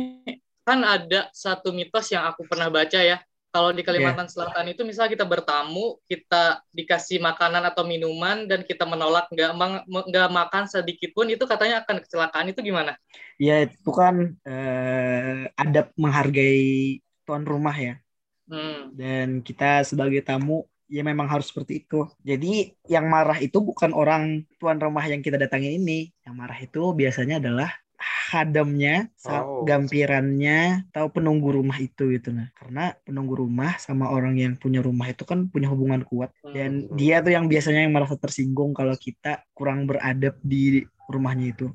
kan ada satu mitos yang aku pernah baca ya. Kalau di Kalimantan Selatan itu misalnya kita bertamu, kita dikasih makanan atau minuman dan kita menolak nggak makan sedikit pun itu katanya akan kecelakaan itu gimana? Ya itu kan eh, adab menghargai tuan rumah ya. Hmm. dan kita sebagai tamu ya memang harus seperti itu. Jadi yang marah itu bukan orang tuan rumah yang kita datangi ini, yang marah itu biasanya adalah hadamnya, Oh. gampirannya, atau penunggu rumah itu gitu nah. Karena penunggu rumah sama orang yang punya rumah itu kan punya hubungan kuat dan Hmm. dia tuh yang biasanya yang merasa tersinggung kalau kita kurang beradab di rumahnya itu.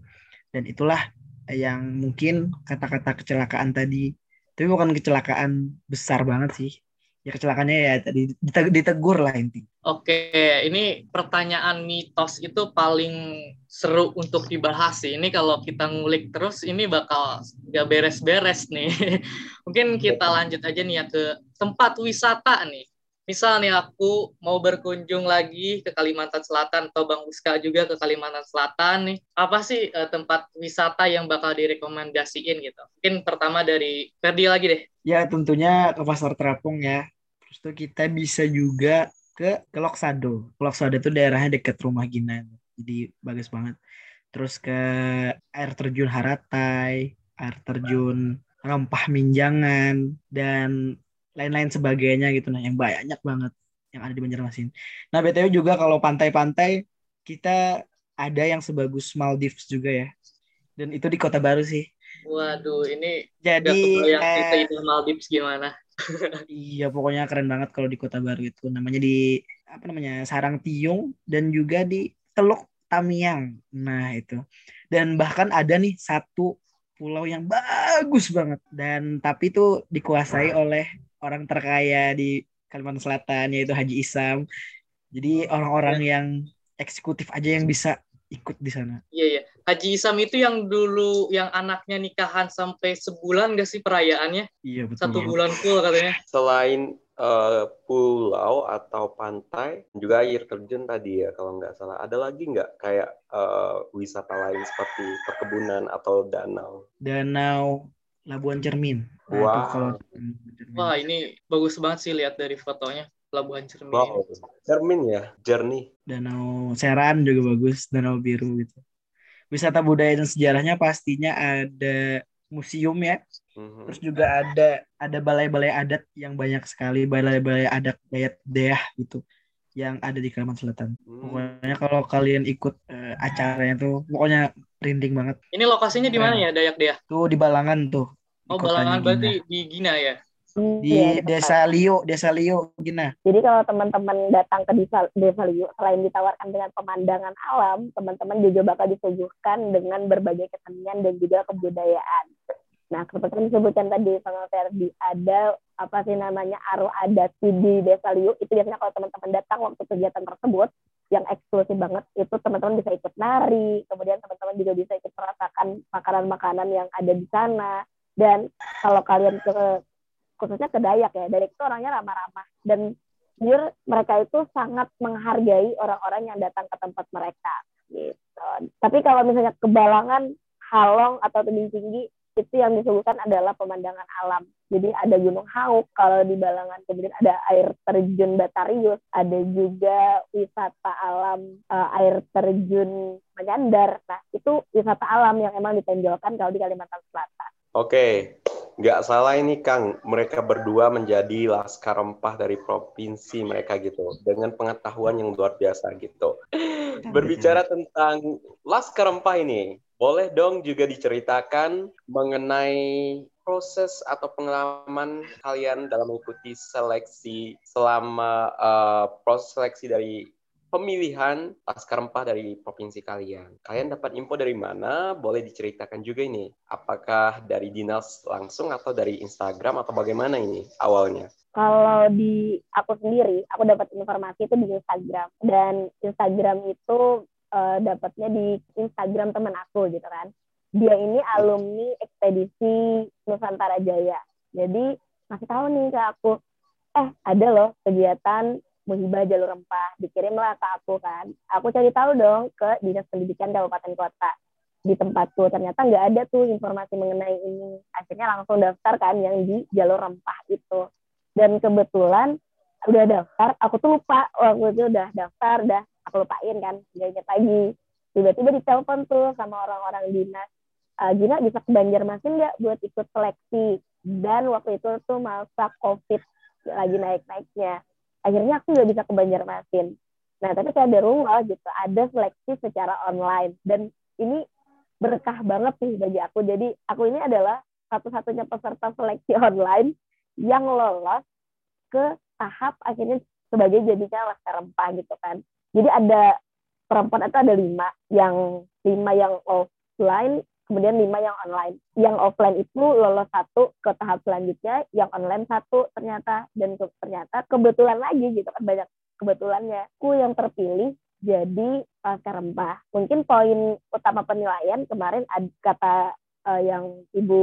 Dan itulah yang mungkin kata-kata kecelakaan tadi tapi bukan kecelakaan besar banget sih ya kecelakaannya ya tadi dite- ditegur lah inti Oke, ini pertanyaan mitos itu paling seru untuk dibahas sih. Ini kalau kita ngulik terus, ini bakal gak beres-beres nih. Mungkin kita lanjut aja nih ya ke tempat wisata nih. misal nih aku mau berkunjung lagi ke Kalimantan Selatan atau Bang Uska juga ke Kalimantan Selatan nih, apa sih uh, tempat wisata yang bakal direkomendasiin gitu? Mungkin pertama dari Ferdi lagi deh. Ya tentunya ke Pasar Terapung ya. Terus tuh kita bisa juga ke ke Loksado. Loksado itu daerahnya dekat rumah Gina. Jadi bagus banget. Terus ke air terjun Haratai, air terjun Rempah Minjangan dan lain-lain sebagainya gitu nah yang banyak banget yang ada di Banjarmasin. Nah BTW juga kalau pantai-pantai kita ada yang sebagus Maldives juga ya. Dan itu di Kota Baru sih. Waduh, ini jadi eh, Maldives gimana? Iya, pokoknya keren banget kalau di Kota Baru itu. Namanya di apa namanya? Sarang Tiung dan juga di Teluk Tamiang. Nah, itu. Dan bahkan ada nih satu pulau yang bagus banget dan tapi itu dikuasai oleh orang terkaya di Kalimantan Selatan yaitu Haji Isam. Jadi orang-orang yang eksekutif aja yang bisa ikut di sana. Iya iya. Haji Isam itu yang dulu yang anaknya nikahan sampai sebulan gak sih perayaannya? Iya betul. Satu bulan full katanya. Selain uh, pulau atau pantai, juga air terjun tadi ya kalau nggak salah. Ada lagi nggak kayak uh, wisata lain seperti perkebunan atau danau? Danau Labuan Cermin. Nah, wow. kalau Wah, ini bagus banget sih lihat dari fotonya. Pelabuhan Cermin. Wow. Cermin ya, jernih. Danau Seran juga bagus, Danau Biru gitu. Wisata budaya dan sejarahnya pastinya ada museum ya. Mm-hmm. Terus juga ada ada balai-balai adat yang banyak sekali, balai-balai adat Dayak Deah gitu yang ada di Kalimantan Selatan. Hmm. Pokoknya kalau kalian ikut uh, acaranya tuh pokoknya rinding banget. Ini lokasinya di mana ya Dayak Deah? Tuh di Balangan tuh. Oh, Balangan berarti di Gina ya? Di ya, Desa Lio, Desa Lio, Gina. Jadi kalau teman-teman datang ke Desa, Desa Lio, selain ditawarkan dengan pemandangan alam, teman-teman juga bakal disuguhkan dengan berbagai kesenian dan juga kebudayaan. Nah, seperti disebutkan tadi sama Ferdi, ada apa sih namanya aru adat di Desa Liu. Itu biasanya kalau teman-teman datang waktu kegiatan tersebut, yang eksklusif banget, itu teman-teman bisa ikut nari, kemudian teman-teman juga bisa ikut merasakan makanan-makanan yang ada di sana, dan kalau kalian ke khususnya ke Dayak ya Dayak itu orangnya ramah-ramah dan jujur mereka itu sangat menghargai orang-orang yang datang ke tempat mereka gitu tapi kalau misalnya kebalangan halong atau tebing tinggi itu yang disuguhkan adalah pemandangan alam. Jadi ada Gunung Hauk kalau di Balangan, kemudian ada air terjun Batarius, ada juga wisata alam uh, air terjun Menyandar. Nah, itu wisata alam yang emang ditonjolkan kalau di Kalimantan Selatan. Oke, nggak salah ini Kang, mereka berdua menjadi laskar rempah dari provinsi mereka gitu, dengan pengetahuan yang luar biasa gitu. Berbicara tentang laskar rempah ini, boleh dong juga diceritakan mengenai proses atau pengalaman kalian dalam mengikuti seleksi selama uh, proses seleksi dari pemilihan Laskar Rempah dari provinsi kalian. Kalian dapat info dari mana? Boleh diceritakan juga ini. Apakah dari dinas langsung atau dari Instagram atau bagaimana ini awalnya? Kalau di aku sendiri, aku dapat informasi itu di Instagram dan Instagram itu uh, dapatnya di Instagram teman aku gitu kan. Dia ini alumni ekspedisi Nusantara Jaya. Jadi masih tahu nih ke aku, eh ada loh kegiatan menghibah jalur rempah dikirimlah ke aku kan. Aku cari tahu dong ke dinas pendidikan kabupaten kota. Di tempatku ternyata nggak ada tuh informasi mengenai ini. Akhirnya langsung daftar kan yang di jalur rempah itu. Dan kebetulan udah daftar aku tuh lupa. Waktu itu udah daftar udah aku lupain kan nggak inget lagi. Tiba-tiba ditelepon tuh sama orang-orang dinas. Uh, Gina bisa ke Banjarmasin nggak buat ikut seleksi? Dan waktu itu tuh masa covid lagi naik-naiknya akhirnya aku nggak bisa ke Banjarmasin. Nah tapi kayak ada rumah gitu ada seleksi secara online. Dan ini berkah banget sih bagi aku. Jadi aku ini adalah satu-satunya peserta seleksi online yang lolos ke tahap akhirnya sebagai jadinya laskar rempah gitu kan. Jadi ada perempuan itu ada lima yang lima yang offline kemudian lima yang online. Yang offline itu lolos satu ke tahap selanjutnya, yang online satu ternyata dan ke, ternyata kebetulan lagi gitu kan banyak kebetulannya. Aku yang terpilih jadi pasca rempah. Mungkin poin utama penilaian kemarin ada kata uh, yang Ibu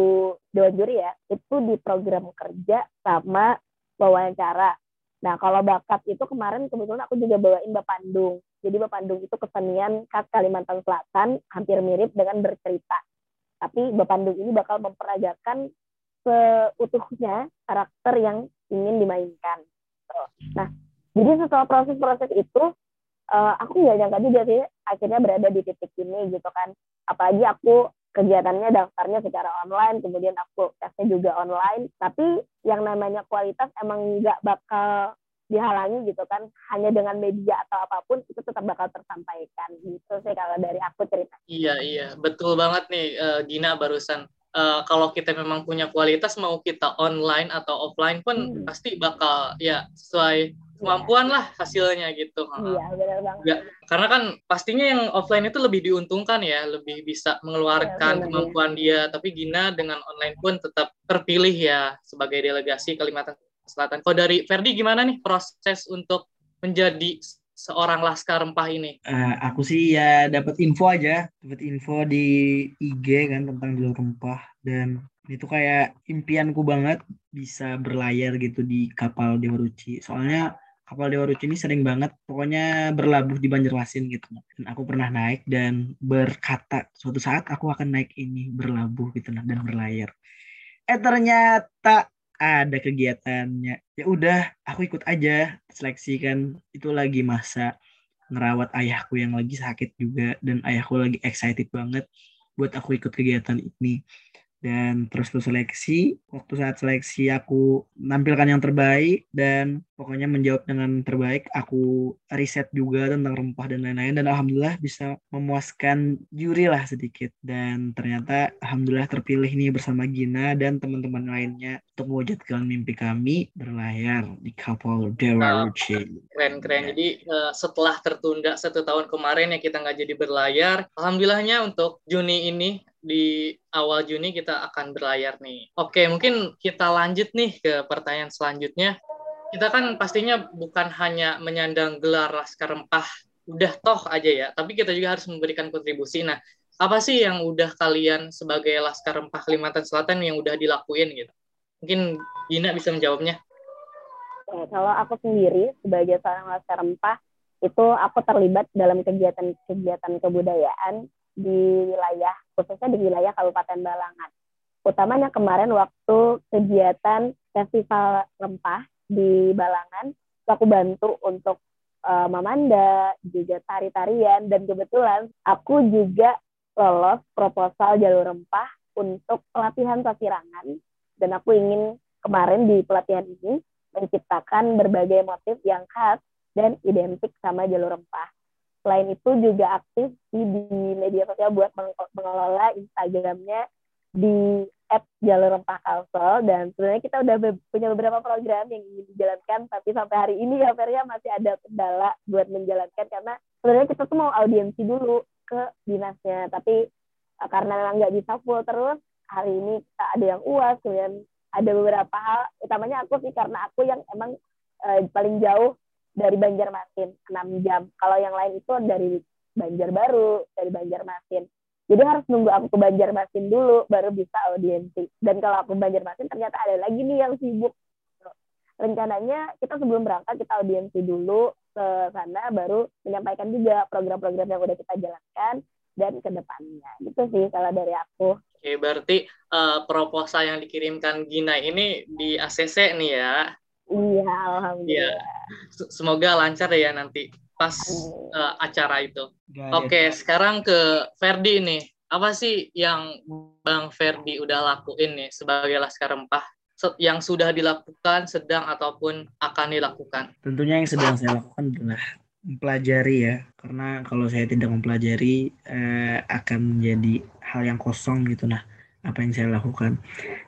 Dewan Juri ya, itu di program kerja sama wawancara. Nah, kalau bakat itu kemarin kebetulan aku juga bawain Bapandung. Jadi Bapandung itu kesenian khas Kalimantan Selatan, hampir mirip dengan bercerita. Tapi Bapandung ini bakal memperagakan seutuhnya karakter yang ingin dimainkan. Nah, jadi setelah proses-proses itu, uh, aku nggak nyangka juga sih akhirnya berada di titik ini gitu kan. Apalagi aku kegiatannya daftarnya secara online, kemudian aku tesnya juga online. Tapi yang namanya kualitas emang nggak bakal dihalangi gitu kan hanya dengan media atau apa pun itu tetap bakal tersampaikan gitu sih kalau dari aku cerita iya iya betul banget nih uh, Gina barusan uh, kalau kita memang punya kualitas mau kita online atau offline pun hmm. pasti bakal ya sesuai kemampuan lah hasilnya gitu. Iya benar banget. Ya, karena kan pastinya yang offline itu lebih diuntungkan ya, lebih bisa mengeluarkan ya, kemampuan dia. Tapi Gina dengan online pun tetap terpilih ya sebagai delegasi Kalimantan Selatan. Kalau dari Ferdi gimana nih proses untuk menjadi seorang laskar rempah ini? Uh, aku sih ya dapat info aja, dapat info di IG kan tentang jalur rempah dan itu kayak impianku banget bisa berlayar gitu di kapal Dewa Ruci. Soalnya kapal Dewa Ruci ini sering banget pokoknya berlabuh di Banjarmasin gitu. Dan aku pernah naik dan berkata suatu saat aku akan naik ini berlabuh gitu dan berlayar. Eh ternyata ada kegiatannya. Ya udah aku ikut aja seleksi kan. Itu lagi masa ngerawat ayahku yang lagi sakit juga dan ayahku lagi excited banget buat aku ikut kegiatan ini dan terus terus seleksi waktu saat seleksi aku menampilkan yang terbaik dan pokoknya menjawab dengan terbaik aku riset juga tentang rempah dan lain-lain dan alhamdulillah bisa memuaskan juri lah sedikit dan ternyata alhamdulillah terpilih nih bersama Gina dan teman-teman lainnya untuk mewujudkan mimpi kami berlayar di kapal Dewa Ruchi. Keren-keren. Jadi uh, setelah tertunda satu tahun kemarin ya kita nggak jadi berlayar, alhamdulillahnya untuk Juni ini di awal Juni kita akan berlayar nih. Oke, mungkin kita lanjut nih ke pertanyaan selanjutnya. Kita kan pastinya bukan hanya menyandang gelar Laskar Rempah udah toh aja ya, tapi kita juga harus memberikan kontribusi. Nah, apa sih yang udah kalian sebagai Laskar Rempah Kalimantan Selatan yang udah dilakuin gitu? Mungkin Gina bisa menjawabnya. Oke, kalau aku sendiri sebagai seorang Laskar Rempah itu aku terlibat dalam kegiatan-kegiatan kebudayaan di wilayah khususnya di wilayah Kabupaten Balangan. Utamanya kemarin waktu kegiatan festival rempah di Balangan, aku bantu untuk uh, Mamanda, juga tari-tarian, dan kebetulan aku juga lolos proposal jalur rempah untuk pelatihan sasirangan, dan aku ingin kemarin di pelatihan ini menciptakan berbagai motif yang khas dan identik sama jalur rempah. Selain itu juga aktif di, di media sosial buat mengelola Instagramnya di app Jalur Rempah Kalsel. Dan sebenarnya kita udah be punya beberapa program yang ingin dijalankan tapi sampai hari ini ya Feria masih ada kendala buat menjalankan. Karena sebenarnya kita tuh mau audiensi dulu ke dinasnya tapi uh, karena memang nggak bisa full terus hari ini kita ada yang uas kemudian ada beberapa hal. Utamanya aku sih karena aku yang emang uh, paling jauh dari Banjarmasin 6 jam. Kalau yang lain itu dari Banjarbaru, dari Banjarmasin. Jadi harus nunggu aku ke Banjarmasin dulu baru bisa audiensi. Dan kalau aku Banjarmasin ternyata ada lagi nih yang sibuk. Rencananya kita sebelum berangkat kita audiensi dulu ke sana baru menyampaikan juga program-program yang udah kita jalankan dan ke depannya. Gitu sih kalau dari aku. Oke, berarti uh, proposal yang dikirimkan Gina ini di ACC nih ya. Iya, alhamdulillah. Iya. Semoga lancar ya nanti pas uh, acara itu. Oke, okay, sekarang ke Ferdi nih. Apa sih yang Bang Ferdi udah lakuin nih sebagai Laskar Rempah yang sudah dilakukan, sedang ataupun akan dilakukan? Tentunya yang sedang saya lakukan adalah mempelajari ya, karena kalau saya tidak mempelajari eh, akan menjadi hal yang kosong gitu nah apa yang saya lakukan.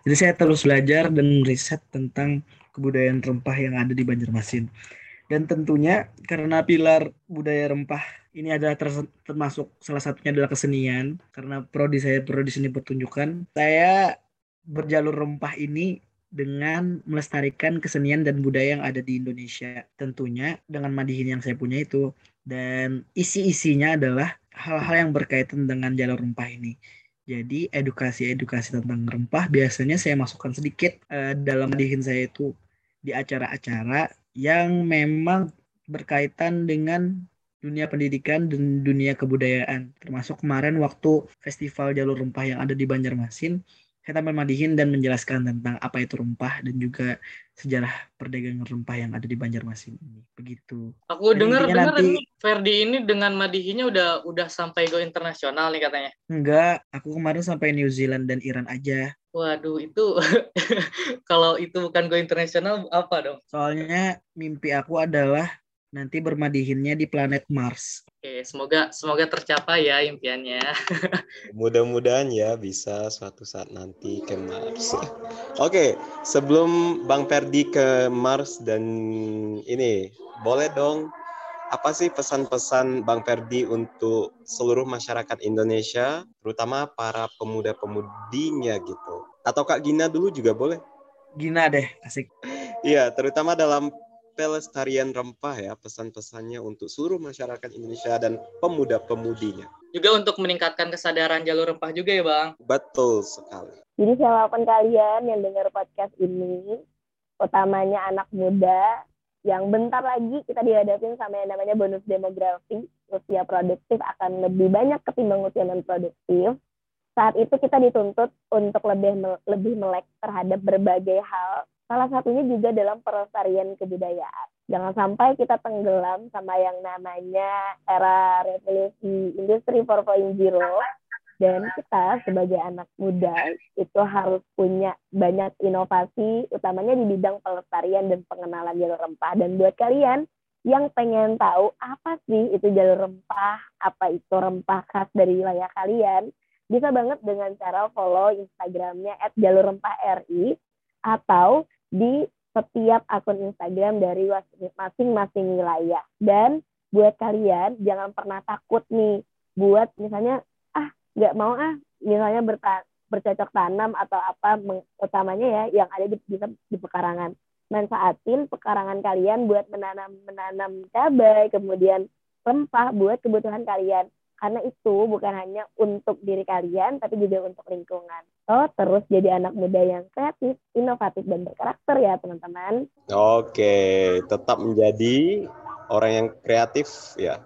Jadi saya terus belajar dan riset tentang kebudayaan rempah yang ada di Banjarmasin. Dan tentunya karena pilar budaya rempah ini adalah termasuk salah satunya adalah kesenian karena prodi saya prodi seni pertunjukan. Saya berjalur rempah ini dengan melestarikan kesenian dan budaya yang ada di Indonesia. Tentunya dengan madihin yang saya punya itu dan isi-isinya adalah hal-hal yang berkaitan dengan jalur rempah ini. Jadi edukasi-edukasi tentang rempah biasanya saya masukkan sedikit uh, dalam madihin saya itu di acara-acara yang memang berkaitan dengan dunia pendidikan dan dunia kebudayaan. Termasuk kemarin waktu festival jalur rempah yang ada di Banjarmasin, saya tampil madihin dan menjelaskan tentang apa itu rempah dan juga sejarah perdagangan rempah yang ada di Banjarmasin ini. Begitu. Aku dengar dengar nanti- ini Ferdi ini dengan madihinya udah udah sampai go internasional nih katanya. Enggak, aku kemarin sampai New Zealand dan Iran aja. Waduh, itu kalau itu bukan go internasional apa dong? Soalnya mimpi aku adalah nanti bermadihinnya di planet Mars. Oke, semoga semoga tercapai ya impiannya. Mudah-mudahan ya bisa suatu saat nanti ke Mars. Oke, sebelum Bang Perdi ke Mars dan ini, boleh dong apa sih pesan-pesan Bang Perdi untuk seluruh masyarakat Indonesia, terutama para pemuda-pemudinya gitu? Atau Kak Gina dulu juga boleh? Gina deh, asik. Iya, terutama dalam pelestarian rempah ya, pesan-pesannya untuk seluruh masyarakat Indonesia dan pemuda-pemudinya. Juga untuk meningkatkan kesadaran jalur rempah juga ya, Bang. Betul sekali. Jadi siapa pun kalian yang dengar podcast ini, utamanya anak muda, yang bentar lagi kita dihadapin sama yang namanya bonus demografi, usia produktif akan lebih banyak ketimbang usia non produktif. Saat itu kita dituntut untuk lebih lebih melek terhadap berbagai hal. Salah satunya juga dalam pelestarian kebudayaan. Jangan sampai kita tenggelam sama yang namanya era revolusi industri 4.0 dan kita sebagai anak muda itu harus punya banyak inovasi utamanya di bidang pelestarian dan pengenalan jalur rempah. Dan buat kalian yang pengen tahu apa sih itu jalur rempah apa itu rempah khas dari wilayah kalian bisa banget dengan cara follow instagramnya at jalur rempah RI atau di setiap akun Instagram dari masing-masing wilayah. Dan buat kalian jangan pernah takut nih buat misalnya nggak mau ah misalnya berta bercocok tanam atau apa utamanya ya yang ada di, bisa di pekarangan. Manfaatin pekarangan kalian buat menanam menanam cabai kemudian rempah buat kebutuhan kalian. Karena itu bukan hanya untuk diri kalian tapi juga untuk lingkungan. Oh terus jadi anak muda yang kreatif inovatif dan berkarakter ya teman-teman. Oke, tetap menjadi orang yang kreatif ya.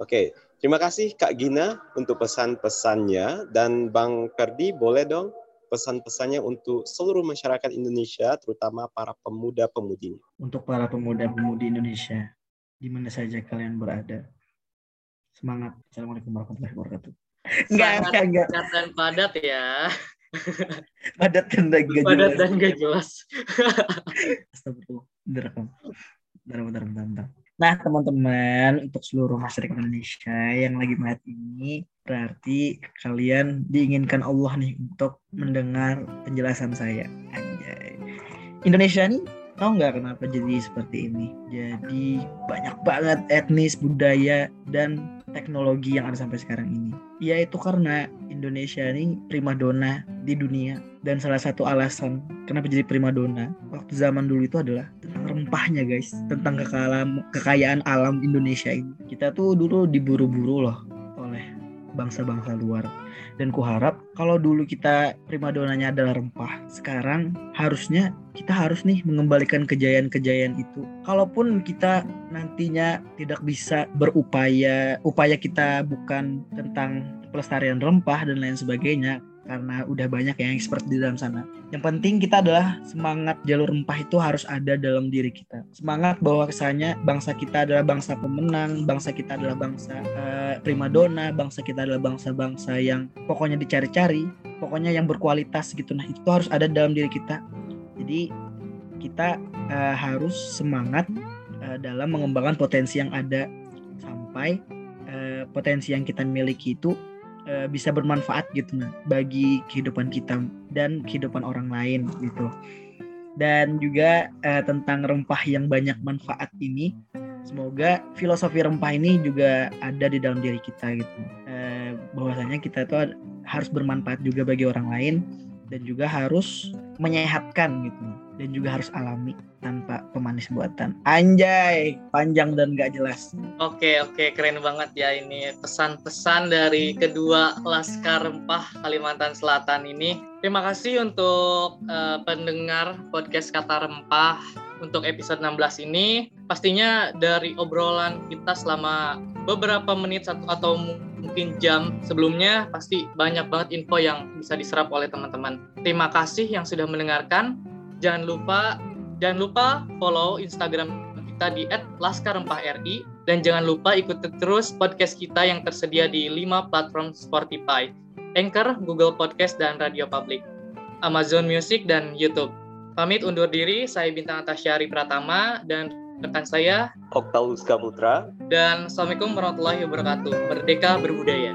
Oke, terima kasih Kak Gina untuk pesan-pesannya dan Bang Ferdi boleh dong pesan-pesannya untuk seluruh masyarakat Indonesia terutama para pemuda-pemudinya. Untuk para pemuda-pemudi Indonesia, di mana saja kalian berada. Semangat. Assalamualaikum warahmatullahi wabarakatuh. Enggak, enggak, enggak. dan padat ya. Padat dan enggak Padat jelas. dan gak jelas. Astagfirullah. Direkam. Bentar, bentar, bentar, bentar. Nah, teman-teman, untuk seluruh masyarakat Indonesia yang lagi melihat ini, berarti kalian diinginkan Allah nih untuk mendengar penjelasan saya. Anjay. Indonesia nih, tahu nggak kenapa jadi seperti ini? Jadi banyak banget etnis, budaya, dan teknologi yang ada sampai sekarang ini. Ya itu karena Indonesia ini primadona di dunia. Dan salah satu alasan kenapa jadi primadona waktu zaman dulu itu adalah tentang rempahnya guys. Tentang kekayaan kekayaan alam Indonesia ini. Kita tuh dulu diburu-buru loh bangsa-bangsa luar. Dan kuharap kalau dulu kita primadonanya adalah rempah sekarang harusnya kita harus nih mengembalikan kejayaan-kejayaan itu. Kalaupun kita nantinya tidak bisa berupaya upaya kita bukan tentang pelestarian rempah dan lain sebagainya karena udah banyak yang expert di dalam sana. Yang penting kita adalah semangat jalur rempah itu harus ada dalam diri kita. Semangat bahwa kesannya bangsa kita adalah bangsa pemenang, bangsa kita adalah bangsa uh, primadona, bangsa kita adalah bangsa-bangsa yang pokoknya dicari-cari, pokoknya yang berkualitas gitu. Nah, itu harus ada dalam diri kita. Jadi kita uh, harus semangat uh, dalam mengembangkan potensi yang ada sampai uh, potensi yang kita miliki itu uh, bisa bermanfaat gitu nah bagi kehidupan kita dan kehidupan orang lain gitu. Dan juga uh, tentang rempah yang banyak manfaat ini semoga filosofi rempah ini juga ada di dalam diri kita gitu. Uh, bahwasanya kita tuh harus bermanfaat juga bagi orang lain dan juga harus menyehatkan gitu dan juga harus alami tanpa pemanis buatan. Anjay, panjang dan gak jelas. Oke, oke, keren banget ya ini pesan-pesan dari kedua Laskar Rempah Kalimantan Selatan ini. Terima kasih untuk uh, pendengar podcast Kata Rempah untuk episode 16 ini. Pastinya dari obrolan kita selama beberapa menit satu atau mungkin jam sebelumnya pasti banyak banget info yang bisa diserap oleh teman-teman. Terima kasih yang sudah mendengarkan. Jangan lupa jangan lupa follow Instagram kita di @laskarempahri dan jangan lupa ikuti terus podcast kita yang tersedia di 5 platform Spotify, Anchor, Google Podcast dan Radio Public, Amazon Music dan YouTube. Pamit undur diri, saya Bintang Atasyari Pratama dan rekan saya Oktavius Kaputra. Dan Assalamualaikum warahmatullahi wabarakatuh. Merdeka berbudaya.